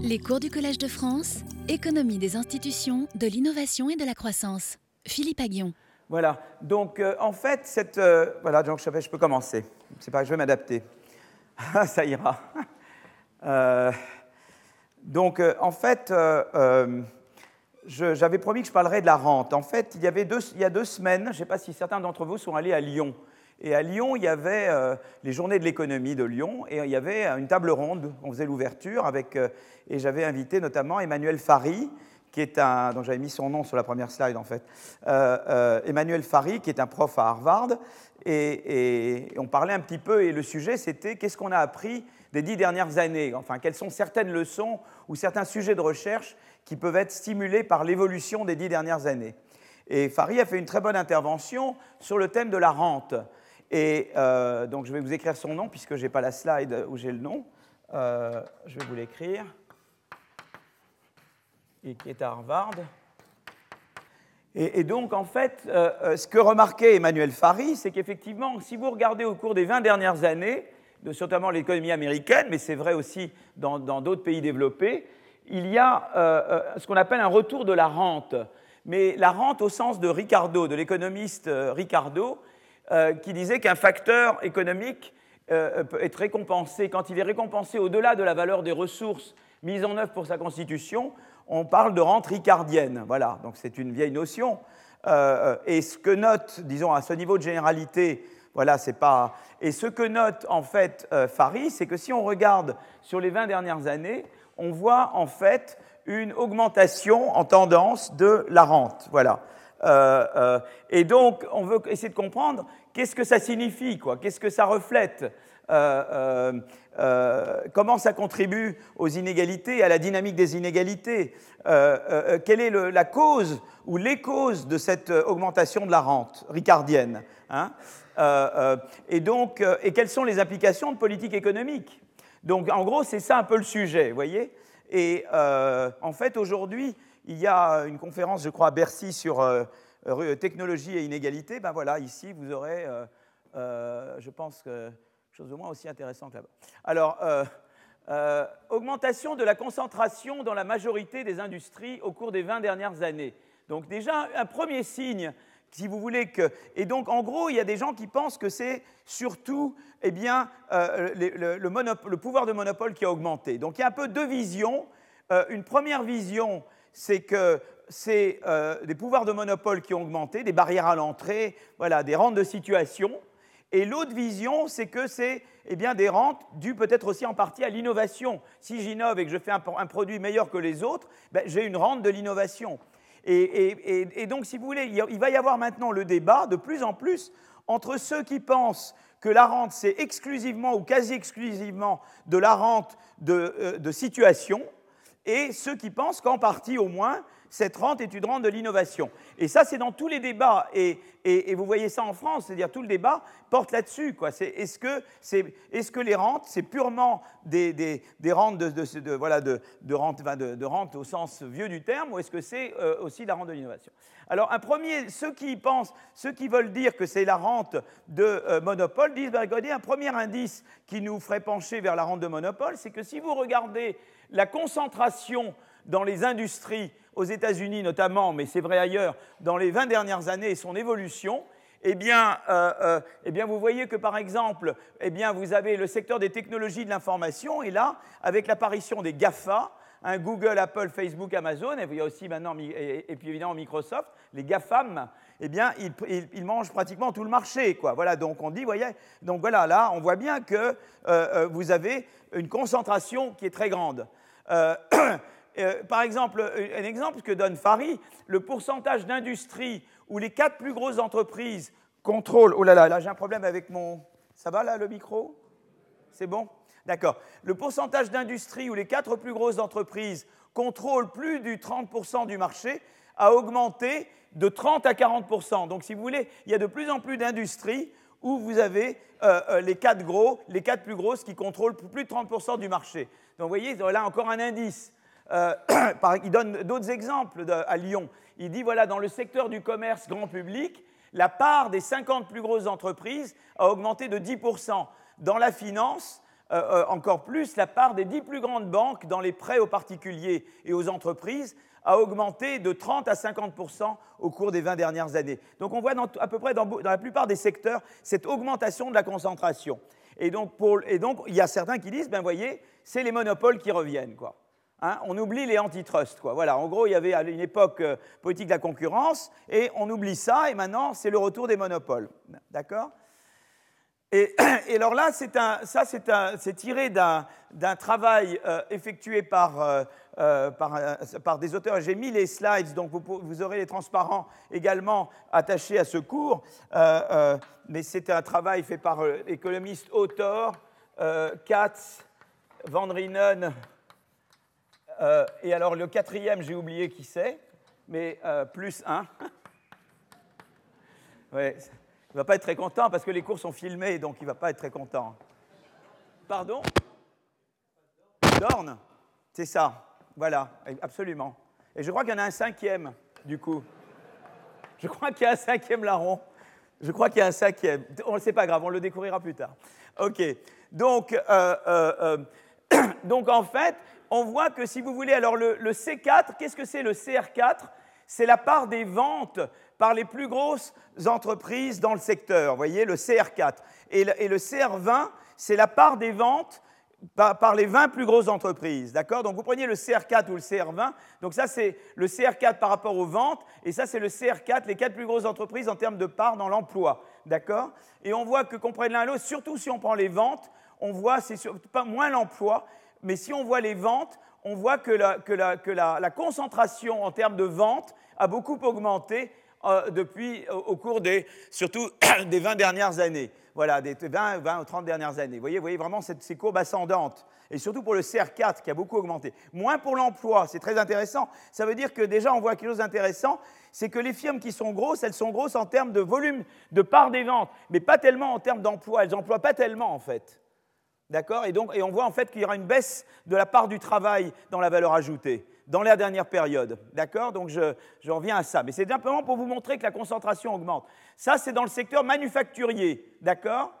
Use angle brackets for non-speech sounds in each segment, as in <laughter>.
Les cours du Collège de France, économie des institutions, de l'innovation et de la croissance. Philippe Aguillon. Voilà, donc euh, en fait, cette. euh, voilà, donc je, peux commencer. C'est pas je vais m'adapter. <laughs> Ça ira. <laughs> Euh, donc euh, en fait, j'avais promis que je parlerais de la rente. En fait, il y, avait deux, il y a deux semaines, je ne sais pas si certains d'entre vous sont allés à Lyon. Et à Lyon, il y avait euh, les journées de l'économie de Lyon, et il y avait une table ronde, on faisait l'ouverture, avec, euh, et j'avais invité notamment Emmanuel Fary, qui est un, dont j'avais mis son nom sur la première slide en fait, Euh, euh, Emmanuel Fary, qui est un prof à Harvard, et, et on parlait un petit peu, et le sujet c'était qu'est-ce qu'on a appris des dix dernières années, enfin quelles sont certaines leçons ou certains sujets de recherche qui peuvent être stimulés par l'évolution des dix dernières années? Et Fary a fait une très bonne intervention sur le thème de la rente. Et euh, donc je vais vous écrire son nom puisque je n'ai pas la slide où j'ai le nom. Euh, je vais vous l'écrire. Et qui est à Harvard. Et, donc, en fait, euh, ce que remarquait Emmanuel Fary, c'est qu'effectivement, si vous regardez au cours des 20 dernières années, de, notamment l'économie américaine, mais c'est vrai aussi dans d'autres pays développés, il y a ce qu'on appelle un retour de la rente. Mais la rente au sens de Ricardo, de l'économiste Ricardo, euh, qui disait qu'un facteur économique euh, peut être récompensé, quand il est récompensé au-delà de la valeur des ressources mises en œuvre pour sa constitution, on parle de rente ricardienne. Voilà, donc c'est une vieille notion. Euh, et ce que note, disons, à ce niveau de généralité, voilà, c'est pas. Et ce que note en fait Fary, c'est que si on regarde sur les 20 dernières années, on voit en fait une augmentation en tendance de la rente. Voilà. Euh, euh, et donc, on veut essayer de comprendre qu'est-ce que ça signifie, quoi, qu'est-ce que ça reflète, euh, comment ça contribue aux inégalités, à la dynamique des inégalités, quelle est la cause ou les causes de cette augmentation de la rente ricardienne. hein. Et donc, et quelles sont les implications de politique économique donc, en gros, c'est ça un peu le sujet, voyez Et en fait, aujourd'hui, il y a une conférence, je crois, à Bercy sur euh, euh, technologie et inégalité. Ben voilà, ici, vous aurez, euh, je pense, que quelque chose de moins aussi intéressant que là-bas. Alors, augmentation de la concentration dans la majorité des industries au cours des 20 dernières années. Donc déjà, un premier signe, si vous voulez que... Et donc, en gros, il y a des gens qui pensent que c'est surtout eh bien, le, pouvoir de monopole qui a augmenté. Donc, il y a un peu deux visions. Une première vision, c'est que c'est euh, des pouvoirs de monopole qui ont augmenté, des barrières à l'entrée, voilà, des rentes de situation. Et l'autre vision, c'est que c'est eh bien, des rentes dues peut-être aussi en partie à l'innovation. Si j'innove et que je fais un, produit meilleur que les autres, ben, j'ai une rente de l'innovation. Et, et- et- donc, si vous voulez, il va y avoir maintenant le débat de plus en plus entre ceux qui pensent que la rente, c'est exclusivement ou quasi exclusivement de la rente de, euh, de situation, et ceux qui pensent qu'en partie au moins, cette rente est une rente de l'innovation. Et ça, c'est dans tous les débats. Et, et- et vous voyez ça en France, c'est-à-dire tout le débat porte là-dessus. Est-ce que, c'est- est-ce que les rentes, c'est purement des, des- des rentes, de, de- de- voilà, de, de rente, enfin, rente au sens vieux du terme, ou est-ce que c'est euh, aussi la rente de l'innovation? Alors, un premier, ceux qui pensent, ceux qui veulent dire que c'est la rente de euh, monopole, disent, bah, regardez, un premier indice qui nous ferait pencher vers la rente de monopole, c'est que si vous regardez la concentration dans les industries, aux États-Unis notamment, mais c'est vrai ailleurs, dans les 20 dernières années et son évolution, eh bien, euh, euh, eh bien, vous voyez que par exemple, eh vous avez le secteur des technologies de l'information, et là, avec l'apparition des GAFA, hein, Google, Apple, Facebook, Amazon, et aussi maintenant, puis évidemment Microsoft, les GAFAM, eh bien, ils, mangent pratiquement tout le marché. Quoi. Voilà, donc on dit, voyez, donc voilà, là, on voit bien que euh, euh, vous avez une concentration qui est très grande. Euh, <coughs> par exemple, un exemple que donne Fary, le pourcentage d'industries où les quatre plus grosses entreprises contrôlent. Oh là là, là j'ai un problème avec mon. Ça va là le micro? C'est bon? D'accord. Le pourcentage d'industries où les quatre plus grosses entreprises contrôlent plus du 30% du marché a augmenté de 30 à 40%. Donc, si vous voulez, il y a de plus en plus d'industries où vous avez euh, euh, les quatre gros, les quatre plus grosses qui contrôlent plus de 30% du marché. Donc, vous voyez, là encore un indice. Euh, <coughs> il donne d'autres exemples à Lyon. Il dit, voilà, dans le secteur du commerce grand public, la part des 50 plus grosses entreprises a augmenté de 10%. Dans la finance, encore plus, la part des dix plus grandes banques dans les prêts aux particuliers et aux entreprises a augmenté de 30 à 50 au cours des 20 dernières années. Donc on voit à peu près dans, la plupart des secteurs cette augmentation de la concentration. Et donc, il y a certains qui disent, ben voyez, c'est les monopoles qui reviennent. Quoi. Hein, on oublie les antitrusts. Quoi. Voilà, en gros, il y avait à une époque euh, politique de la concurrence, et on oublie ça, et maintenant, c'est le retour des monopoles. D'accord? <clears throat> et, alors là, ça, c'est tiré d'un travail euh, effectué par, euh, par, des auteurs. J'ai mis les slides, donc vous, aurez les transparents également attachés à ce cours. mais c'est un travail fait par l'économiste auteur Katz, Van Rienen, euh, et alors le quatrième, j'ai oublié qui c'est, mais euh, plus un. <laughs> ouais, il ne va pas être très content parce que les cours sont filmés, donc il ne va pas être très content. Pardon? Dorn? C'est ça. Voilà, absolument. Et je crois qu'il y en a un cinquième, du coup. Je crois qu'il y a un cinquième larron. Je crois qu'il y a un cinquième. On ne sait pas grave, on le découvrira plus tard. OK. Donc, euh, <clears throat> donc en fait, on voit que si vous voulez, alors le, C4, qu'est-ce que c'est le CR4 C'est la part des ventes par les plus grosses entreprises dans le secteur, vous voyez, le CR4. Et le, CR20, c'est la part des ventes par, les 20 plus grosses entreprises, d'accord? Donc vous prenez le CR4 ou le CR20, donc ça c'est le CR4 par rapport aux ventes, et ça c'est le CR4, les 4 plus grosses entreprises en termes de part dans l'emploi, d'accord? Et on voit que qu'on prenne l'un l'autre, surtout si on prend les ventes, on voit c'est pas moins l'emploi, mais si on voit les ventes, on voit que la, concentration en termes de ventes a beaucoup augmenté euh, depuis, au, cours des, surtout <coughs> des 20 dernières années. Voilà, des 20, 20 ou 30 dernières années. Vous voyez, vous voyez vraiment ces courbes ascendantes. Et surtout pour le CR4 qui a beaucoup augmenté. Moins pour l'emploi, c'est très intéressant. Ça veut dire que déjà on voit quelque chose d'intéressant, c'est que les firmes qui sont grosses, elles sont grosses en termes de volume, de part des ventes, mais pas tellement en termes d'emploi. Elles n'emploient pas tellement en fait. D'accord? Et, donc, et on voit en fait qu'il y aura une baisse de la part du travail dans la valeur ajoutée dans la dernière période. D'accord? Donc je, reviens à ça. Mais c'est simplement pour vous montrer que la concentration augmente. Ça, c'est dans le secteur manufacturier. D'accord?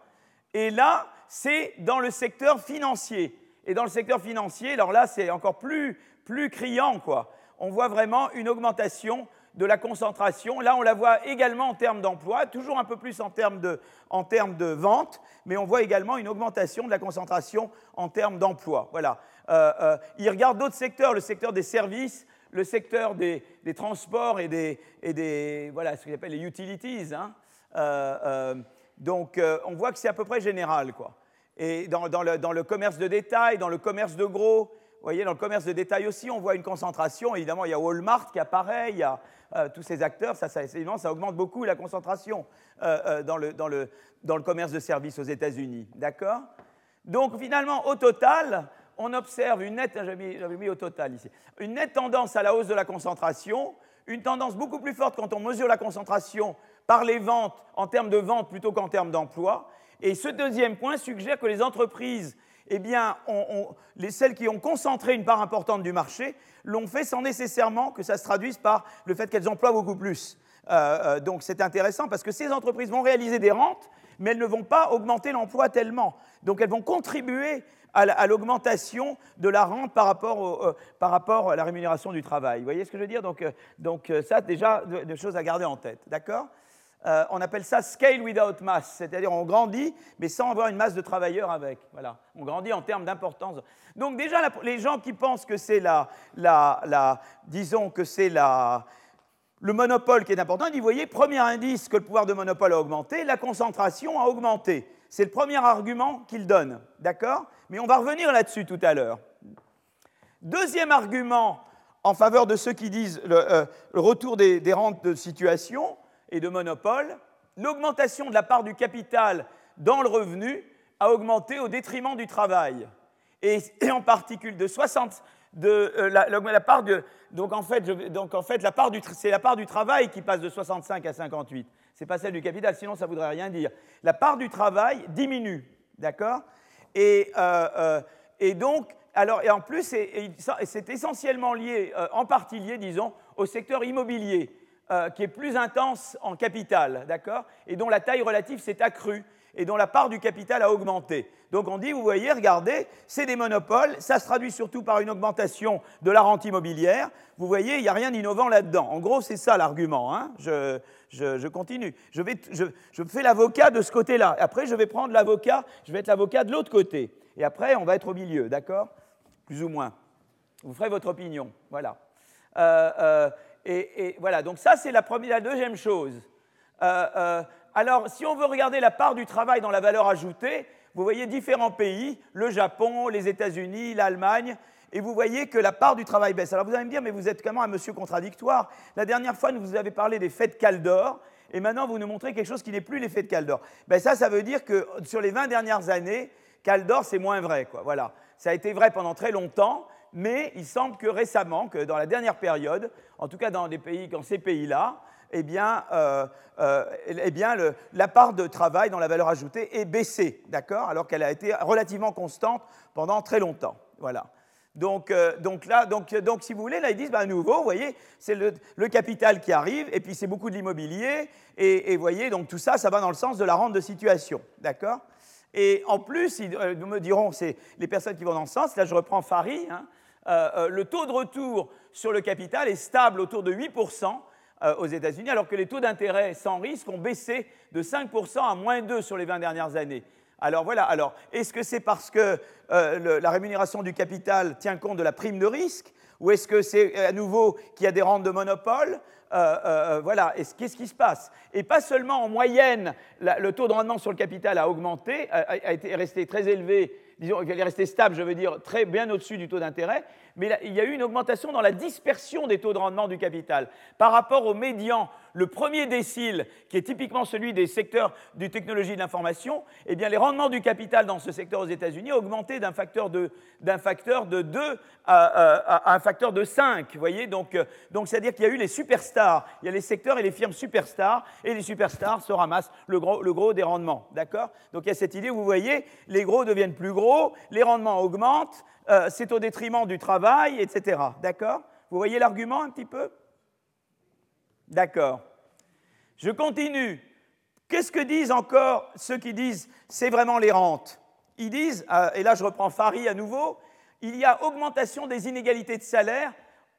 Et là, c'est dans le secteur financier. Et dans le secteur financier, alors là, c'est encore plus, plus criant, quoi. On voit vraiment une augmentation de la concentration. Là, on la voit également en termes d'emploi, toujours un peu plus en termes de, en termes de vente, mais on voit également une augmentation de la concentration en termes d'emploi. Voilà. Euh, euh, il regarde d'autres secteurs, le secteur des services, le secteur des, transports et des, voilà, ce appelle les utilities. Hein. Euh, donc, on voit que c'est à peu près général, quoi. Et dans, le, commerce de détail, dans le commerce de gros, vous voyez, dans le commerce de détail aussi, on voit une concentration. Évidemment, il y a Walmart qui apparaît, il y a euh, tous ces acteurs, ça, ça, ça, augmente beaucoup la concentration euh, euh, dans, le, dans, le, commerce de services aux États-Unis. D'accord? Donc finalement, au total, on observe une nette, j'avais mis, au total ici, une nette tendance à la hausse de la concentration, une tendance beaucoup plus forte quand on mesure la concentration par les ventes en termes de ventes plutôt qu'en termes d'emploi. Et ce deuxième point suggère que les entreprises eh bien, les, celles qui ont concentré une part importante du marché l'ont fait sans nécessairement que ça se traduise par le fait qu'elles emploient beaucoup plus. Euh, euh, donc c'est intéressant parce que ces entreprises vont réaliser des rentes, mais elles ne vont pas augmenter l'emploi tellement. Donc elles vont contribuer à l'augmentation de la rente par rapport, euh, par rapport, à la rémunération du travail. Vous voyez ce que je veux dire? Donc, donc ça, déjà, des choses à garder en tête. D'accord? Euh, on appelle ça scale without mass, c'est-à-dire on grandit, mais sans avoir une masse de travailleurs avec. Voilà, on grandit en termes d'importance. Donc déjà, les gens qui pensent que c'est la, la, disons que c'est la, le monopole qui est important, ils disent, voyez, premier indice que le pouvoir de monopole a augmenté, la concentration a augmenté. C'est le premier argument qu'ils donnent, d'accord? Mais on va revenir là-dessus tout à l'heure. Deuxième argument en faveur de ceux qui disent le, euh, retour des, des rentes de situation, et de monopole, l'augmentation de la part du capital dans le revenu a augmenté au détriment du travail. Et, en particulier de 60, de, euh, la, part de, donc en fait, en fait la c'est la part du travail qui passe de 65 à 58. C'est pas celle du capital, sinon ça voudrait rien dire. La part du travail diminue, d'accord? Et, euh, euh, et, donc, alors, et en plus, c'est essentiellement lié, en partie lié, disons, au secteur immobilier. Euh, qui est plus intense en capital, d'accord? Et dont la taille relative s'est accrue. Et dont la part du capital a augmenté. Donc on dit, vous voyez, regardez, c'est des monopoles, ça se traduit surtout par une augmentation de la rente immobilière. Vous voyez, il n'y a rien d'innovant là-dedans. En gros, c'est ça l'argument. Hein. Je, continue. Je, fais l'avocat de ce côté-là. Après, je vais prendre l'avocat, je vais être l'avocat de l'autre côté. Et après, on va être au milieu, d'accord? Plus ou moins. Vous ferez votre opinion. Voilà. Euh, euh, et, voilà, donc ça, c'est la, première, la deuxième chose. Euh, alors, si on veut regarder la part du travail dans la valeur ajoutée, vous voyez différents pays, le Japon, les États-Unis, l'Allemagne, et vous voyez que la part du travail baisse. Alors vous allez me dire, mais vous êtes même un monsieur contradictoire. La dernière fois, nous vous avez parlé des fêtes Caldor, et maintenant vous nous montrez quelque chose qui n'est plus les fêtes Caldor. Ben ça, ça veut dire que sur les 20 dernières années, Caldor, c'est moins vrai. Quoi. Voilà. Ça a été vrai pendant très longtemps, mais il semble que récemment, que dans la dernière période, en tout cas dans ces pays-là, eh bien, euh, euh, eh bien la part de travail dans la valeur ajoutée est baissée, d'accord Alors qu'elle a été relativement constante pendant très longtemps. Voilà. Donc, euh, donc, là, donc, donc, si vous voulez, là, ils disent, bah, à nouveau, vous voyez, c'est le, capital qui arrive, et puis c'est beaucoup de l'immobilier, et, vous voyez, donc tout ça, ça va dans le sens de la rente de situation, d'accord Et en plus, ils, me diront, c'est les personnes qui vont dans ce sens, là, je reprends Fari, hein, le taux de retour sur le capital est stable autour de 8%, euh, aux États-Unis, alors que les taux d'intérêt sans risque ont baissé de 5% à moins 2 sur les 20 dernières années. Alors voilà, alors est-ce que c'est parce que euh, la rémunération du capital tient compte de la prime de risque ou est-ce que c'est à nouveau qu'il y a des rentes de monopole euh, Voilà, qu'est-ce qui se passe? Et pas seulement en moyenne, le taux de rendement sur le capital a augmenté, a, été resté très élevé, disons qu'il est resté stable, je veux dire, très bien au-dessus du taux d'intérêt, mais il y a eu une augmentation dans la dispersion des taux de rendement du capital par rapport au médian le premier décile, qui est typiquement celui des secteurs du technologie de l'information, eh bien, les rendements du capital dans ce secteur aux États-Unis ont augmenté d'un facteur de, d'un facteur de 2 à, un facteur de 5. Vous voyez donc, euh, donc, c'est-à-dire qu'il y a eu les superstars. Il y a les secteurs et les firmes superstars, et les superstars se ramassent le gros, le gros des rendements. D'accord? Donc, il y a cette idée, vous voyez, les gros deviennent plus gros, les rendements augmentent, euh, c'est au détriment du travail, etc. D'accord? Vous voyez l'argument un petit peu? D'accord. Je continue. Qu'est-ce que disent encore ceux qui disent c'est vraiment les rentes Ils disent, euh, et là je reprends Fari à nouveau, il y a augmentation des inégalités de salaire,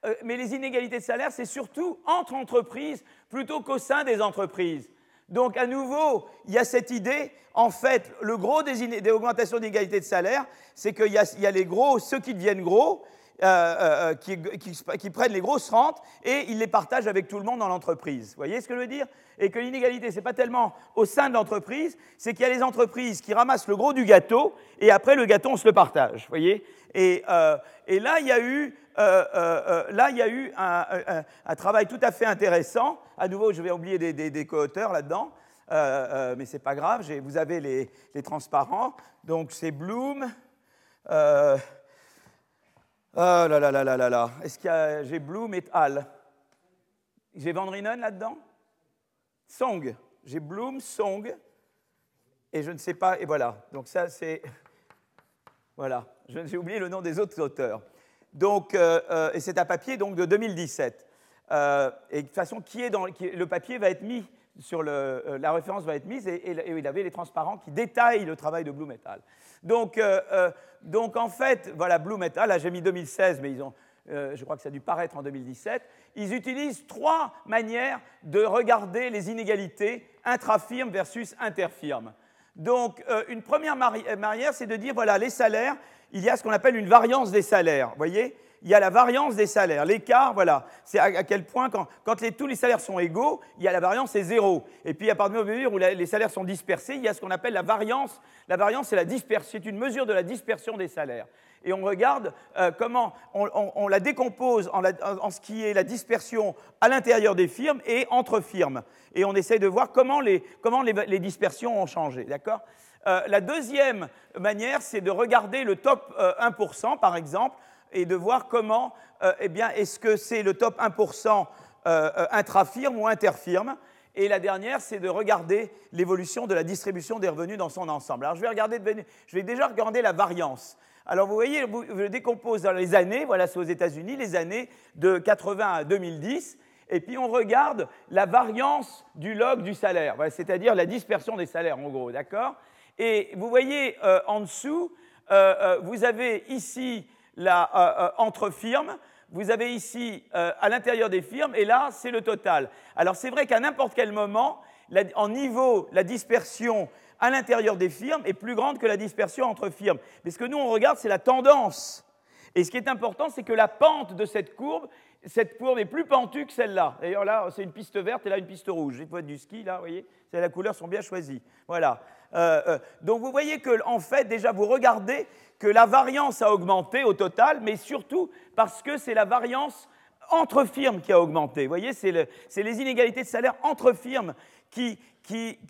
euh, mais les inégalités de salaire, c'est surtout entre entreprises plutôt qu'au sein des entreprises. Donc à nouveau, il y a cette idée, en fait, le gros des, augmentations d'inégalités de salaire, c'est qu'il y, y, a les gros, ceux qui deviennent gros, euh, euh, euh, qui, prennent les grosses rentes et ils les partagent avec tout le monde dans l'entreprise. Vous voyez ce que je veux dire? Et que l'inégalité, ce n'est pas tellement au sein de l'entreprise, c'est qu'il y a les entreprises qui ramassent le gros du gâteau et après le gâteau, on se le partage. Vous voyez? Et, là, il y a eu, un, travail tout à fait intéressant. À nouveau, je vais oublier des, des, co-auteurs là-dedans. mais ce n'est pas grave, vous avez les, transparents. Donc c'est Bloom, Oh là là là là là là. Est-ce qu'il y a. J'ai Bloom et Al. J'ai Van là-dedans? Song. J'ai Bloom, Song. Et je ne sais pas. Et voilà. Donc ça, c'est. <laughs> Voilà. J'ai oublié le nom des autres auteurs. Donc, euh, euh, et c'est un papier donc, de 2017. Euh, et de toute façon, qui est dans, le papier va être mis sur le, la référence va être mise et, et, il avait les transparents qui détaillent le travail de Blue Metal. Donc, donc en fait, voilà, Blue Metal, là j'ai mis 2016, mais ils ont, euh, je crois que ça a dû paraître en 2017, ils utilisent trois manières de regarder les inégalités intra-firme versus interfirme. Donc euh, une première manière, c'est de dire, voilà, les salaires, il y a ce qu'on appelle une variance des salaires, voyez? Il y a la variance des salaires. L'écart, voilà, c'est à, quel point, quand, tous les salaires sont égaux, il y a la variance, c'est zéro. Et puis, à partir du moment où les salaires sont dispersés, il y a ce qu'on appelle la variance. La variance, c'est, la c'est une mesure de la dispersion des salaires. Et on regarde euh, comment on, la décompose en, ce qui est la dispersion à l'intérieur des firmes et entre firmes. Et on essaye de voir comment les, dispersions ont changé. D'accord? Euh, la deuxième manière, c'est de regarder le top 1%, euh, par exemple, et de voir comment, euh, eh bien, est-ce que c'est le top 1% euh, euh, intrafirme ou interfirme. Et la dernière, c'est de regarder l'évolution de la distribution des revenus dans son ensemble. Alors, je vais, regarder, je vais déjà regarder la variance. Alors, vous voyez, je décompose dans les années, voilà, c'est aux États-Unis, les années de 80 à 2010. et puis on regarde la variance du log du salaire, c'est-à-dire la dispersion des salaires en gros, d'accord Et vous voyez euh, en dessous, vous avez ici la, entre firmes, vous avez ici à l'intérieur des firmes, et là c'est le total. Alors c'est vrai qu'à n'importe quel moment, en niveau, la dispersion à l'intérieur des firmes est plus grande que la dispersion entre firmes. Mais ce que nous on regarde, c'est la tendance. Et ce qui est important, c'est que la pente de cette courbe cette courbe est plus pentue que celle-là. D'ailleurs, là, c'est une piste verte et là, une piste rouge. Il faut être du ski, là, vous voyez Les couleurs sont bien choisies. Voilà. Euh, euh, donc, vous voyez que, en fait, déjà, vous regardez que la variance a augmenté au total, mais surtout parce que c'est la variance entre firmes qui a augmenté. Vous voyez, c'est les inégalités de salaire entre firmes qui,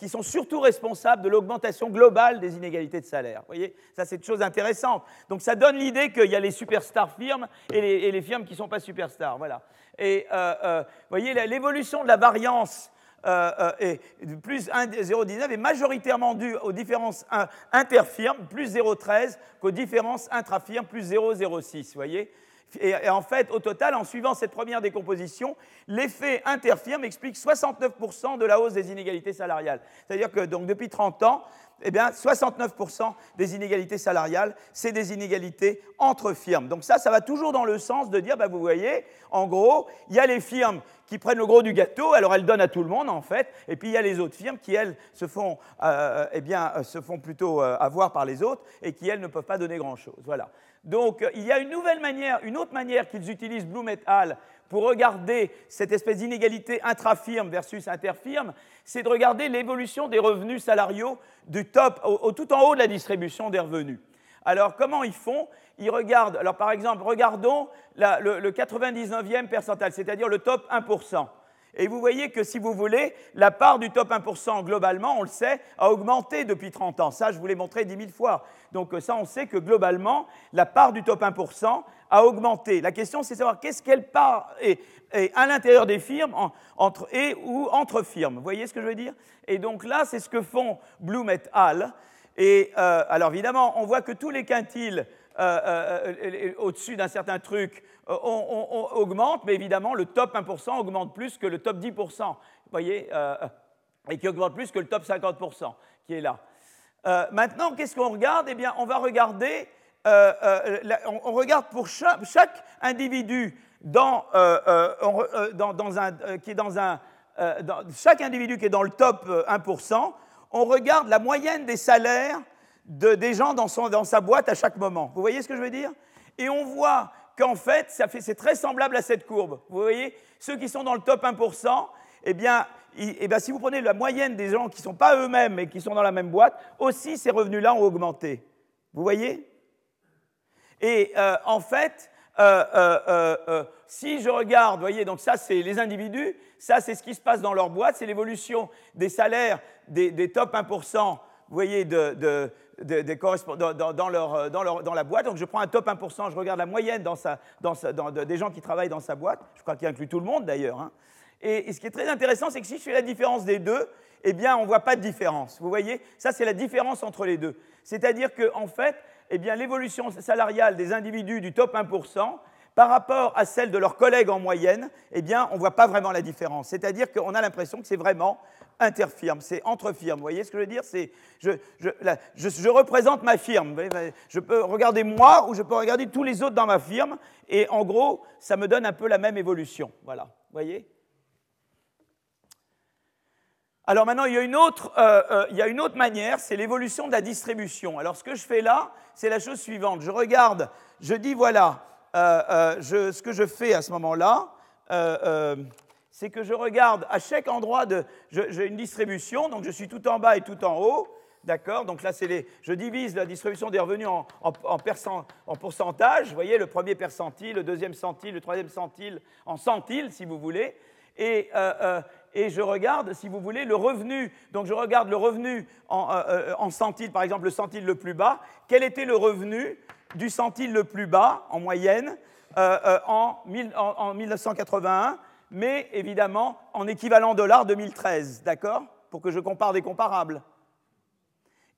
sont surtout responsables de l'augmentation globale des inégalités de salaire. Vous voyez, ça c'est une chose intéressante. Donc ça donne l'idée qu'il y a les superstars firmes et les, firmes qui ne sont pas superstars. Voilà. Et euh, vous voyez, l'évolution de la variance euh, est plus 0,19 est majoritairement due aux différences interfirmes, plus 0,13, qu'aux différences intrafirmes, plus 0,06. Vous voyez et, en fait, au total, en suivant cette première décomposition, l'effet interfirme explique 69% de la hausse des inégalités salariales. C'est-à-dire que donc, depuis 30 ans, eh bien, 69% des inégalités salariales, c'est des inégalités entre firmes. Donc ça, ça va toujours dans le sens de dire, bah, vous voyez, en gros, il y a les firmes qui prennent le gros du gâteau, alors elles donnent à tout le monde en fait, et puis il y a les autres firmes qui, elles, se font, euh, eh font plutôt euh, avoir par les autres et qui, elles, ne peuvent pas donner grand-chose. Voilà. Donc il y a une nouvelle manière, une autre manière qu'ils utilisent Bloom et al. Pour regarder cette espèce d'inégalité intrafirme versus interfirme, c'est de regarder l'évolution des revenus salariaux du top au, tout en haut de la distribution des revenus. Alors comment ils font? Ils regardent, alors par exemple, regardons le, le 99e percentile, c'est-à-dire le top 1%. Et vous voyez que si vous voulez, la part du top 1% globalement, on le sait, a augmenté depuis 30 ans. Ça, je vous l'ai montré 10 000 fois. Donc ça, on sait que globalement, la part du top 1% a augmenté. La question, c'est de savoir qu'est-ce qu'elle part et, à l'intérieur des firmes entre, et ou entre firmes. Vous voyez ce que je veux dire? Et donc là, c'est ce que font Bloom et al. Et euh, alors évidemment, on voit que tous les quintiles euh, euh, au-dessus d'un certain truc on, augmente, mais évidemment, le top 1% augmente plus que le top 10%, vous voyez, et qui augmente plus que le top 50% qui est là. Maintenant, qu'est-ce qu'on regarde? Eh bien, on va regarder, on, regarde pour chaque, individu qui est dans un, chaque individu qui est dans le top 1%, on regarde la moyenne des salaires de, des gens dans, sa boîte à chaque moment. Vous voyez ce que je veux dire? Et on voit qu'en fait, c'est très semblable à cette courbe. Vous voyez, ceux qui sont dans le top 1%, eh bien, eh bien si vous prenez la moyenne des gens qui ne sont pas eux-mêmes, mais qui sont dans la même boîte, aussi ces revenus-là ont augmenté. Vous voyez? Et euh, en fait, euh, euh, si je regarde, voyez, donc ça c'est les individus, ça c'est ce qui se passe dans leur boîte, c'est l'évolution des salaires des, top 1%, vous voyez, de dans, leur, dans, la boîte. Donc je prends un top 1%, je regarde la moyenne des gens qui travaillent dans sa boîte. Je crois qu'il inclut tout le monde d'ailleurs. Hein. Et, ce qui est très intéressant, c'est que si je fais la différence des deux, eh bien, on ne voit pas de différence. Vous voyez Ça, c'est la différence entre les deux. C'est-à-dire qu'en en fait, eh bien, l'évolution salariale des individus du top 1%, par rapport à celle de leurs collègues en moyenne, eh bien, on ne voit pas vraiment la différence. C'est-à-dire qu'on a l'impression que c'est vraiment interfirme, c'est entre firmes. Vous voyez ce que je veux dire? C'est je, je, représente ma firme. Je peux regarder moi ou je peux regarder tous les autres dans ma firme. Et en gros, ça me donne un peu la même évolution. Voilà. Vous voyez? Alors maintenant, il y a une autre, euh, euh, il y a une autre manière, c'est l'évolution de la distribution. Alors ce que je fais là, c'est la chose suivante. Je regarde, je dis voilà, euh, ce que je fais à ce moment-là, c'est que je regarde à chaque endroit. J'ai une distribution, donc je suis tout en bas et tout en haut. D'accord? Donc là, je divise la distribution des revenus en, en, en, pourcentage. Vous voyez, le premier percentile, le deuxième centile, le troisième centile, en centile, si vous voulez. Et, et, je regarde, si vous voulez, le revenu. Donc je regarde le revenu en, euh, en centile, par exemple, le centile le plus bas. Quel était le revenu du centile le plus bas, en moyenne, en, en 1981 mais évidemment en équivalent dollar 2013, d'accord Pour que je compare des comparables.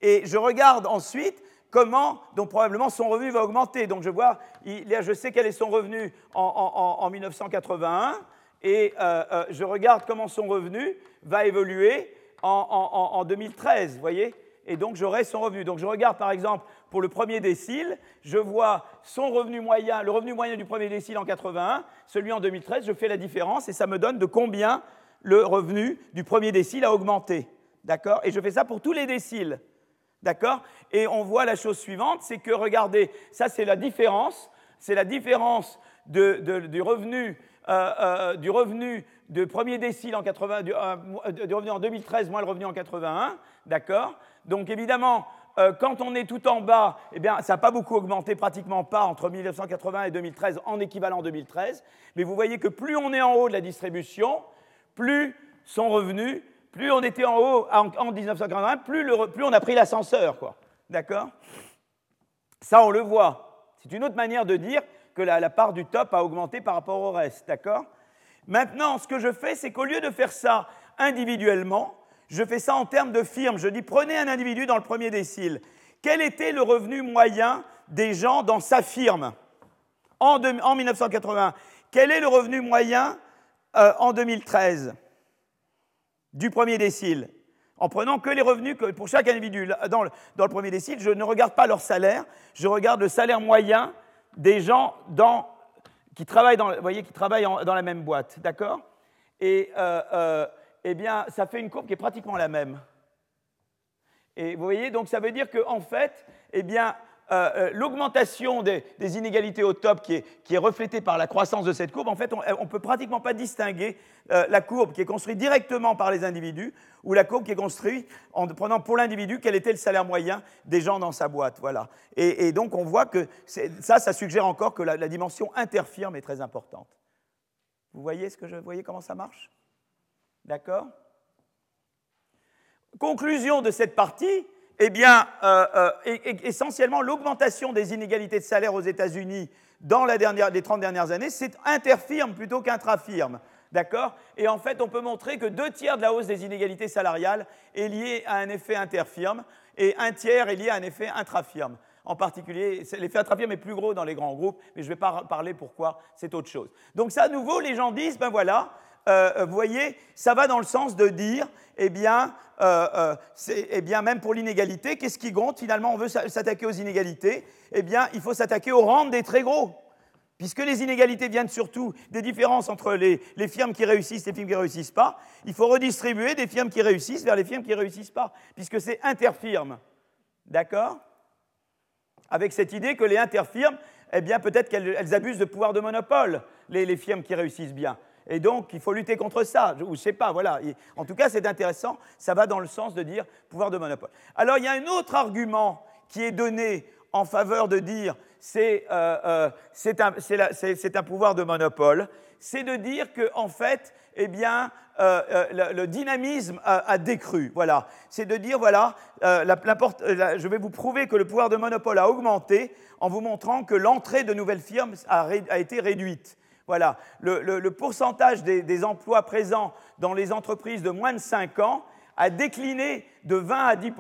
Et je regarde ensuite comment, donc probablement son revenu va augmenter. Donc je vois, je sais quel est son revenu en, 1981, et je regarde comment son revenu va évoluer en, en 2013, vous voyez? Et donc j'aurai son revenu. Donc je regarde par exemple pour le premier décile, je vois son revenu moyen, le revenu moyen du premier décile en 81, celui en 2013, je fais la différence et ça me donne de combien le revenu du premier décile a augmenté. D'accord? Et je fais ça pour tous les déciles. D'accord? Et on voit la chose suivante, c'est que regardez, ça c'est la différence, c'est la différence du revenu euh, euh, du revenu de premier décile en 80, euh, du, revenu en 2013 moins le revenu en 81, d'accord? Donc évidemment, quand on est tout en bas, eh bien, ça n'a pas beaucoup augmenté, pratiquement pas, entre 1980 et 2013, en équivalent 2013. Mais vous voyez que plus on est en haut de la distribution, plus son revenu, plus on était en haut en, 1981, plus, plus, on a pris l'ascenseur, quoi. D'accord? Ça, on le voit. C'est une autre manière de dire que la, part du top a augmenté par rapport au reste, d'accord? Maintenant, ce que je fais, c'est qu'au lieu de faire ça individuellement, je fais ça en termes de firme. Je dis, prenez un individu dans le premier décile. Quel était le revenu moyen des gens dans sa firme en, 1981 Quel est le revenu moyen euh, en 2013 du premier décile? En prenant que les revenus pour chaque individu. Dans le, dans le premier décile, je ne regarde pas leur salaire, je regarde le salaire moyen des gens qui travaillent, dans, voyez, qui travaillent dans la même boîte, d'accord? Et euh, euh, eh bien, ça fait une courbe qui est pratiquement la même. Et vous voyez, donc ça veut dire qu'en en fait, eh bien, euh, euh, l'augmentation des, inégalités au top qui est, reflétée par la croissance de cette courbe, en fait, on ne peut pratiquement pas distinguer euh, la courbe qui est construite directement par les individus ou la courbe qui est construite en prenant pour l'individu quel était le salaire moyen des gens dans sa boîte. Voilà. Et, donc, on voit que ça, ça suggère encore que la, la, dimension interfirme est très importante. Vous voyez, ce que je, voyez comment ça marche? D'accord? Conclusion de cette partie, eh bien, euh, euh, essentiellement, l'augmentation des inégalités de salaire aux États-Unis dans les 30 dernières années, c'est interfirme plutôt qu'intrafirme. D'accord? Et en fait, on peut montrer que deux tiers de la hausse des inégalités salariales est liée à un effet interfirme et un tiers est lié à un effet intrafirme. En particulier, l'effet intrafirme est plus gros dans les grands groupes, mais je ne vais pas parler pourquoi c'est autre chose. Donc ça, à nouveau, les gens disent, ben voilà, euh, vous voyez, ça va dans le sens de dire, eh bien, euh, euh, eh bien même pour l'inégalité, qu'est-ce qui compte Finalement, on veut s'attaquer aux inégalités, eh bien, il faut s'attaquer aux rentes des très gros. Puisque les inégalités viennent surtout des différences entre les, firmes qui réussissent et les firmes qui ne réussissent pas, il faut redistribuer des firmes qui réussissent vers les firmes qui ne réussissent pas, puisque c'est interfirme. D'accord? Avec cette idée que les interfirmes, eh bien, peut-être qu'elles abusent de pouvoir de monopole, les firmes qui réussissent bien. Et donc, il faut lutter contre ça. Je ne sais pas, voilà. En tout cas, c'est intéressant. Ça va dans le sens de dire pouvoir de monopole. Alors, il y a un autre argument qui est donné en faveur de dire c'est euh, euh, un, pouvoir de monopole. C'est de dire que, en fait, eh bien, euh, le, dynamisme a, décru. Voilà. C'est de dire, voilà, je vais vous prouver que le pouvoir de monopole a augmenté en vous montrant que l'entrée de nouvelles firmes a été réduite. Voilà, le, pourcentage des, emplois présents dans les entreprises de moins de 5 ans a décliné de 20 à 10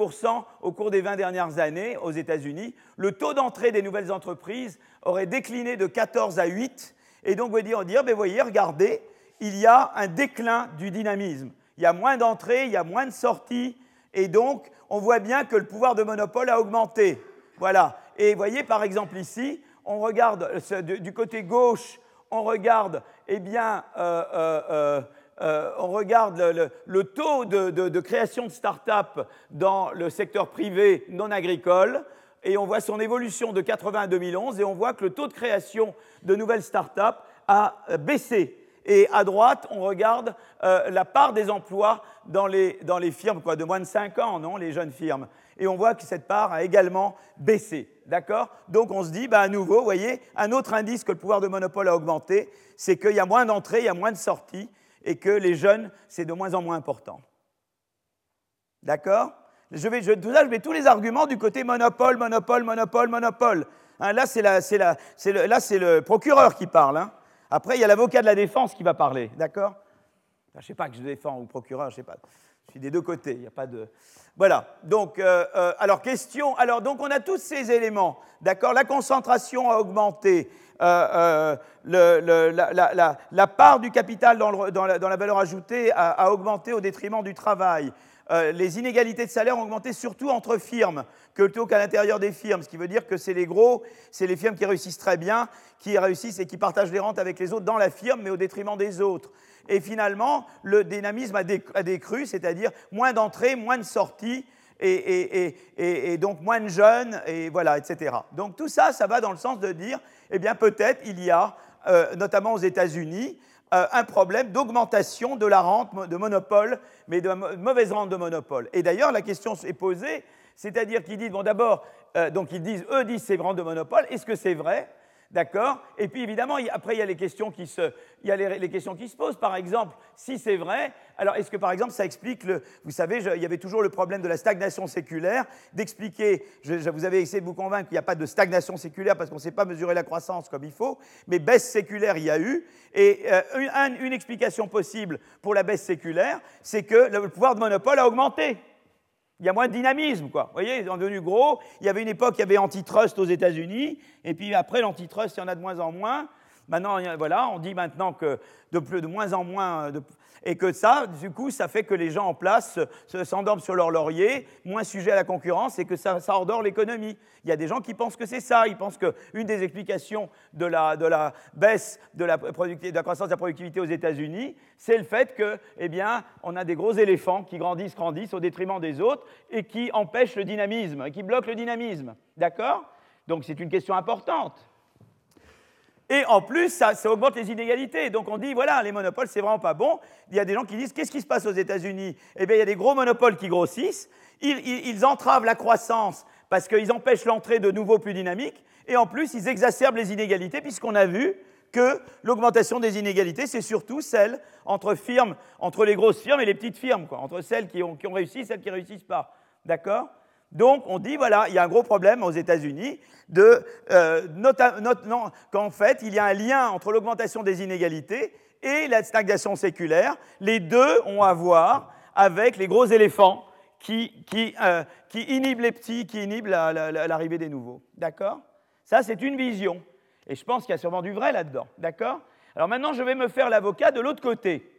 au cours des 20 dernières années aux États-Unis. Le taux d'entrée des nouvelles entreprises aurait décliné de 14 à 8. Et donc, vous dire, dire, ben, voyez, regardez, il y a un déclin du dynamisme. Il y a moins d'entrées, il y a moins de sorties, et donc, on voit bien que le pouvoir de monopole a augmenté. Voilà. Et voyez, par exemple, ici, on regarde du côté gauche on regarde, eh euh, euh, euh, on regarde le, taux de, création de start-up dans le secteur privé non agricole, et on voit son évolution de 80 à 2011, et on voit que le taux de création de nouvelles start-up a baissé. Et à droite, on regarde la part des emplois dans les, dans les firmes de moins de 5 ans, non, les jeunes firmes. Et on voit que cette part a également baissé. D'accord? Donc on se dit, bah, à nouveau, vous voyez, un autre indice que le pouvoir de monopole a augmenté, c'est qu'il y a moins d'entrées, il y a moins de sorties, et que les jeunes, c'est de moins en moins important. D'accord? Je vais, je, je mets tous les arguments du côté monopole, monopole, monopole, monopole. Hein, là, c'est le, le, procureur qui parle. Hein. Après, il y a l'avocat de la défense qui va parler. D'accord? Je ne sais pas que je défends ou procureur, je ne sais pas. Je suis des deux côtés, il n'y a pas de. Voilà. Donc, euh, euh, alors, question. Alors, donc, on a tous ces éléments. D'accord La concentration a augmenté. Euh, la, part du capital dans, la, valeur ajoutée a, augmenté au détriment du travail. les inégalités de salaire ont augmenté surtout entre firmes plutôt qu'à l'intérieur des firmes, ce qui veut dire que c'est les gros, c'est les firmes qui réussissent très bien, qui réussissent et qui partagent les rentes avec les autres dans la firme, mais au détriment des autres. Et finalement, le dynamisme a, décru, c'est-à-dire moins d'entrées, moins de sorties, et, donc moins de jeunes, et voilà, etc. Donc tout ça, ça va dans le sens de dire, eh bien peut-être il y a, euh, notamment aux États-Unis, euh, un problème d'augmentation de la rente de monopole, mais de mauvaise rente de monopole. Et d'ailleurs, la question est posée, c'est-à-dire qu'ils disent, bon d'abord, euh, donc ils disent, eux disent c'est rente de monopole, est-ce que c'est vrai? D'accord? Et puis évidemment, après, il y a, les questions qui se, il y a les, questions qui se posent. Par exemple, si c'est vrai, alors est-ce que par exemple ça explique le. Vous savez, il y avait toujours le problème de la stagnation séculaire, d'expliquer. Je, vous avais essayé de vous convaincre qu'il n'y a pas de stagnation séculaire parce qu'on ne sait pas mesurer la croissance comme il faut, mais baisse séculaire, il y a eu. Et euh, une, une explication possible pour la baisse séculaire, c'est que le pouvoir de monopole a augmenté. Il y a moins de dynamisme, quoi. Vous voyez, ils sont devenus gros. Il y avait une époque, il y avait antitrust aux États-Unis, et puis après l'antitrust, il y en a de moins en moins. Maintenant, voilà, on dit maintenant que de, plus, moins en moins, de, et que ça, du coup, ça fait que les gens en place s'endorment sur leur laurier, moins sujets à la concurrence, et que ça, ça endort l'économie. Il y a des gens qui pensent que c'est ça. Ils pensent qu'une des explications de la, baisse de la, de la, croissance de la productivité aux États-Unis, c'est le fait que, eh bien, on a des gros éléphants qui grandissent, grandissent au détriment des autres et qui empêchent le dynamisme, qui bloquent le dynamisme. D'accord? Donc c'est une question importante. Et en plus, ça, augmente les inégalités. Donc on dit, voilà, les monopoles, c'est vraiment pas bon. Il y a des gens qui disent, qu'est-ce qui se passe aux États-Unis? Eh bien, il y a des gros monopoles qui grossissent. Ils, entravent la croissance parce qu'ils empêchent l'entrée de nouveaux plus dynamiques. Et en plus, ils exacerbent les inégalités, puisqu'on a vu que l'augmentation des inégalités, c'est surtout celle entre firmes, entre les grosses firmes et les petites firmes, quoi, entre celles qui ont, qui ont réussi et celles qui ne réussissent pas. D'accord? Donc on dit, voilà, il y a un gros problème aux États-Unis de, euh, qu'en fait, il y a un lien entre l'augmentation des inégalités et la stagnation séculaire. Les deux ont à voir avec les gros éléphants qui, euh, qui inhibent les petits, qui inhibent l'arrivée des nouveaux. D'accord? Ça, c'est une vision. Et je pense qu'il y a sûrement du vrai là-dedans. D'accord? Alors maintenant, je vais me faire l'avocat de l'autre côté.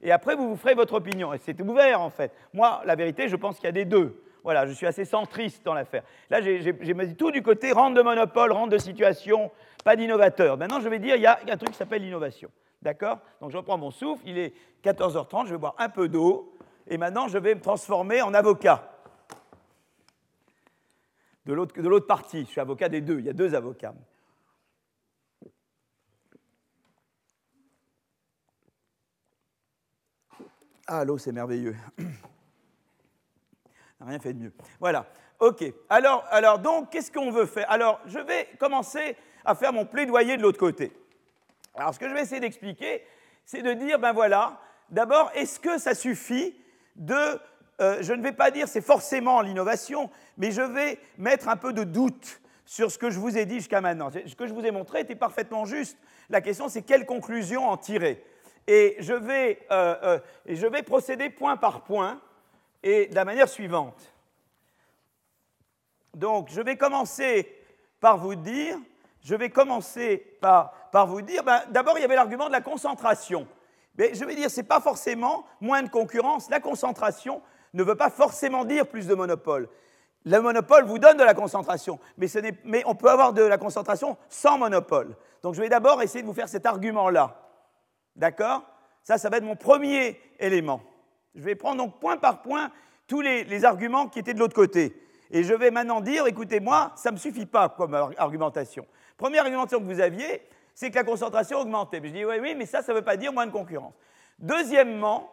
Et après, vous vous ferez votre opinion. Et c'est ouvert, en fait. Moi, la vérité, je pense qu'il y a des deux. Voilà, je suis assez centriste dans l'affaire. Là, j'ai mis tout du côté rente de monopole, rente de situation, pas d'innovateur. Maintenant, je vais dire, il y a un truc qui s'appelle l'innovation. D'accord? Donc, je reprends mon souffle, il est 14h30, je vais boire un peu d'eau, et maintenant, je vais me transformer en avocat. De l'autre partie, je suis avocat des deux, il y a deux avocats. Ah, l'eau, c'est merveilleux. Rien fait de mieux. Voilà. OK. Alors, alors donc, qu'est-ce qu'on veut faire? Alors, je vais commencer à faire mon plaidoyer de l'autre côté. Alors, ce que je vais essayer d'expliquer, c'est de dire, ben voilà, d'abord, est-ce que ça suffit de... Euh, je ne vais pas dire c'est forcément l'innovation, mais je vais mettre un peu de doute sur ce que je vous ai dit jusqu'à maintenant. Ce que je vous ai montré était parfaitement juste. La question, c'est quelle conclusion en tirer? Et je vais, euh, euh, et je vais procéder point par point et de la manière suivante. Donc, je vais commencer par vous dire, je vais commencer par, par vous dire, ben, d'abord, il y avait l'argument de la concentration. Mais je vais dire, ce n'est pas forcément moins de concurrence. La concentration ne veut pas forcément dire plus de monopole. Le monopole vous donne de la concentration, mais, ce mais on peut avoir de la concentration sans monopole. Donc je vais d'abord essayer de vous faire cet argument-là. D'accord? Ça, ça va être mon premier élément. Je vais prendre donc point par point tous les, arguments qui étaient de l'autre côté. Et je vais maintenant dire, écoutez, moi, ça ne me suffit pas comme argumentation. Première argumentation que vous aviez, c'est que la concentration augmentait. je dis, oui, oui, mais ça, ça ne veut pas dire moins de concurrence. Deuxièmement,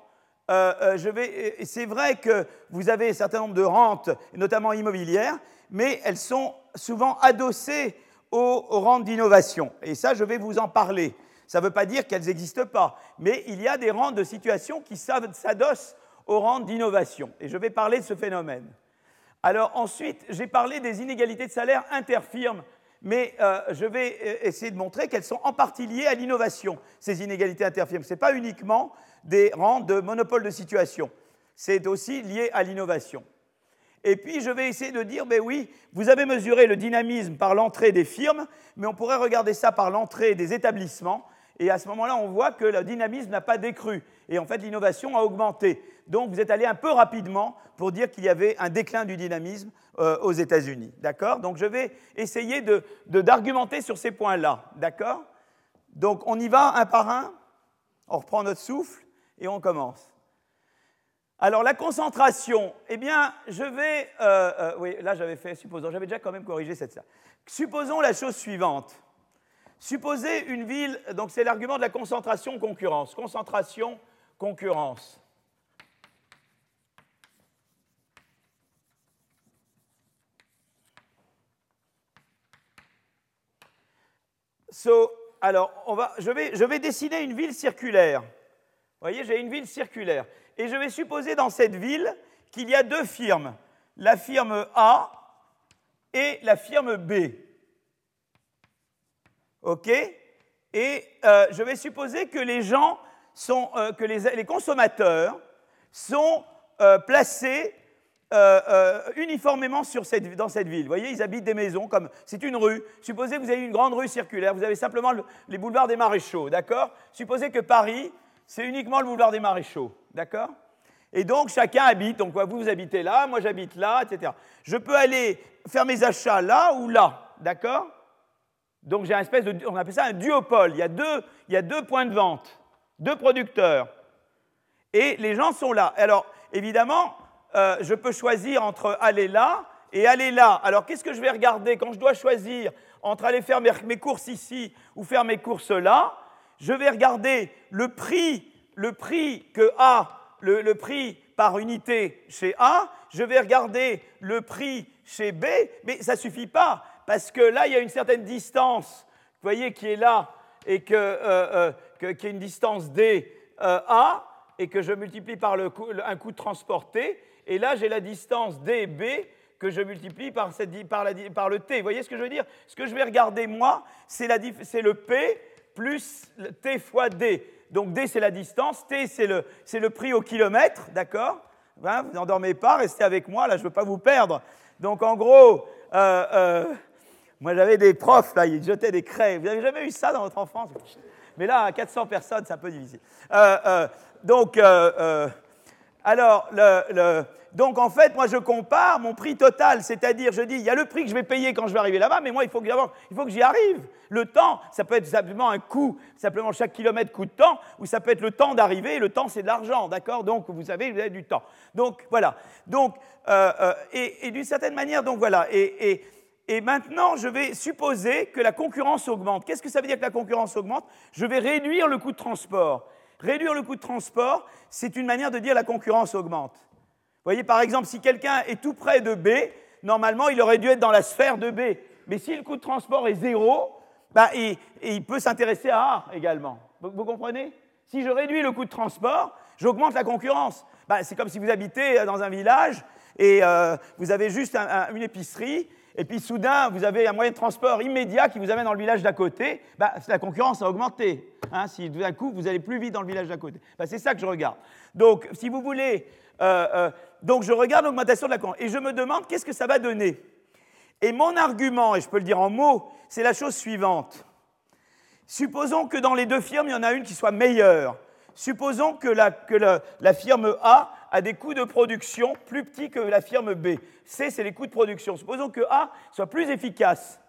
euh, euh, c'est vrai que vous avez un certain nombre de rentes, notamment immobilières, mais elles sont souvent adossées aux rentes d'innovation. Et ça, je vais vous en parler. Ça ne veut pas dire qu'elles n'existent pas, mais il y a des rentes de situation qui s'adossent aux rentes d'innovation. Et je vais parler de ce phénomène. Alors ensuite, j'ai parlé des inégalités de salaire interfirmes, mais euh, je vais euh, essayer de montrer qu'elles sont en partie liées à l'innovation, ces inégalités interfirmes. Ce n'est pas uniquement des rangs de monopole de situation, c'est aussi lié à l'innovation. Et puis je vais essayer de dire, ben oui, vous avez mesuré le dynamisme par l'entrée des firmes, mais on pourrait regarder ça par l'entrée des établissements, et à ce moment-là, on voit que le dynamisme n'a pas décru, et en fait l'innovation a augmenté. Donc vous êtes allé un peu rapidement pour dire qu'il y avait un déclin du dynamisme euh, aux États-Unis. D'accord? Donc je vais essayer d'argumenter sur ces points-là. D'accord? Donc on y va un par un, on reprend notre souffle et on commence. Alors la concentration, eh bien, je vais... Euh, euh, oui, là j'avais fait, supposons, j'avais déjà quand même corrigé cette. Supposons la chose suivante. Supposez une ville, donc c'est l'argument de la concentration-concurrence. Concentration-concurrence. So, alors, on va, je, vais, je vais dessiner une ville circulaire. Vous voyez, j'ai une ville circulaire. Et je vais supposer dans cette ville qu'il y a deux firmes, la firme A et la firme B. OK? Et euh, je vais supposer que les gens sont, euh, que les, consommateurs sont euh, placés uniformément dans cette ville. Vous voyez, ils habitent des maisons comme c'est une rue. Supposez que vous avez une grande rue circulaire, vous avez simplement les boulevards des maréchaux, d'accord? Supposez que Paris, c'est uniquement le boulevard des maréchaux, d'accord? Et donc chacun habite, donc vous, vous habitez là, moi j'habite là, etc. Je peux aller faire mes achats là ou là, d'accord? Donc j'ai un espèce de, on appelle ça un duopole. Il y a deux, il y a deux points de vente, deux producteurs. Et les gens sont là. Alors évidemment, euh, je peux choisir entre aller là et aller là. Alors qu'est-ce que je vais regarder quand je dois choisir entre aller faire mes courses ici ou faire mes courses là? Je vais regarder le prix, le prix que A, le, le prix par unité chez A. Je vais regarder le prix chez B, mais ça ne suffit pas parce que là, il y a une certaine distance, vous voyez, qui est là, et que, euh, euh, qui est une distance D euh, A, et que je multiplie par le un coût de transport T, et là, j'ai la distance DB que je multiplie par, cette, par, la, par, le T. Vous voyez ce que je veux dire? Ce que je vais regarder, moi, c'est le P plus T fois D. Donc D, c'est la distance, T, c'est le, le, prix au kilomètre, d'accord? Hein, Vous n'endormez pas, restez avec moi, là, je ne veux pas vous perdre. Donc en gros, moi, j'avais des profs, là, ils jetaient des craies. Vous n'avez jamais eu ça dans votre enfance? Mais là, 400 personnes, c'est un peu difficile. Euh, euh, donc, euh, alors, donc, en fait, moi, je compare mon prix total, c'est-à-dire, je dis, il y a le prix que je vais payer quand je vais arriver là-bas, mais moi, il faut que, j'y arrive. Le temps, ça peut être simplement un coût, simplement chaque kilomètre coût de temps, ou ça peut être le temps d'arriver, le temps, c'est de l'argent, d'accord? Donc, vous savez, vous avez du temps. Donc, voilà. Donc, et, d'une certaine manière, donc voilà. et et maintenant, je vais supposer que la concurrence augmente. Qu'est-ce que ça veut dire que la concurrence augmente? Je vais réduire le coût de transport. Réduire le coût de transport, c'est une manière de dire la concurrence augmente. Vous voyez, par exemple, si quelqu'un est tout près de B, normalement, il aurait dû être dans la sphère de B. Mais si le coût de transport est zéro, bah, il, peut s'intéresser à A également. Vous, comprenez? Si je réduis le coût de transport, j'augmente la concurrence. Bah, c'est comme si vous habitez dans un village et euh, vous avez juste une épicerie et puis soudain, vous avez un moyen de transport immédiat qui vous amène dans le village d'à côté, bah, la concurrence a augmenté. Hein, si d'un coup, vous allez plus vite dans le village d'à côté. Bah, c'est ça que je regarde. Donc, si vous voulez, euh, euh, donc je regarde l'augmentation de la concurrence et je me demande qu'est-ce que ça va donner. Et mon argument, et je peux le dire en mots, c'est la chose suivante. Supposons que dans les deux firmes, il y en a une qui soit meilleure. Supposons que la, que la firme A a des coûts de production plus petits que la firme B. C, c'est les coûts de production. Supposons que A soit plus efficace.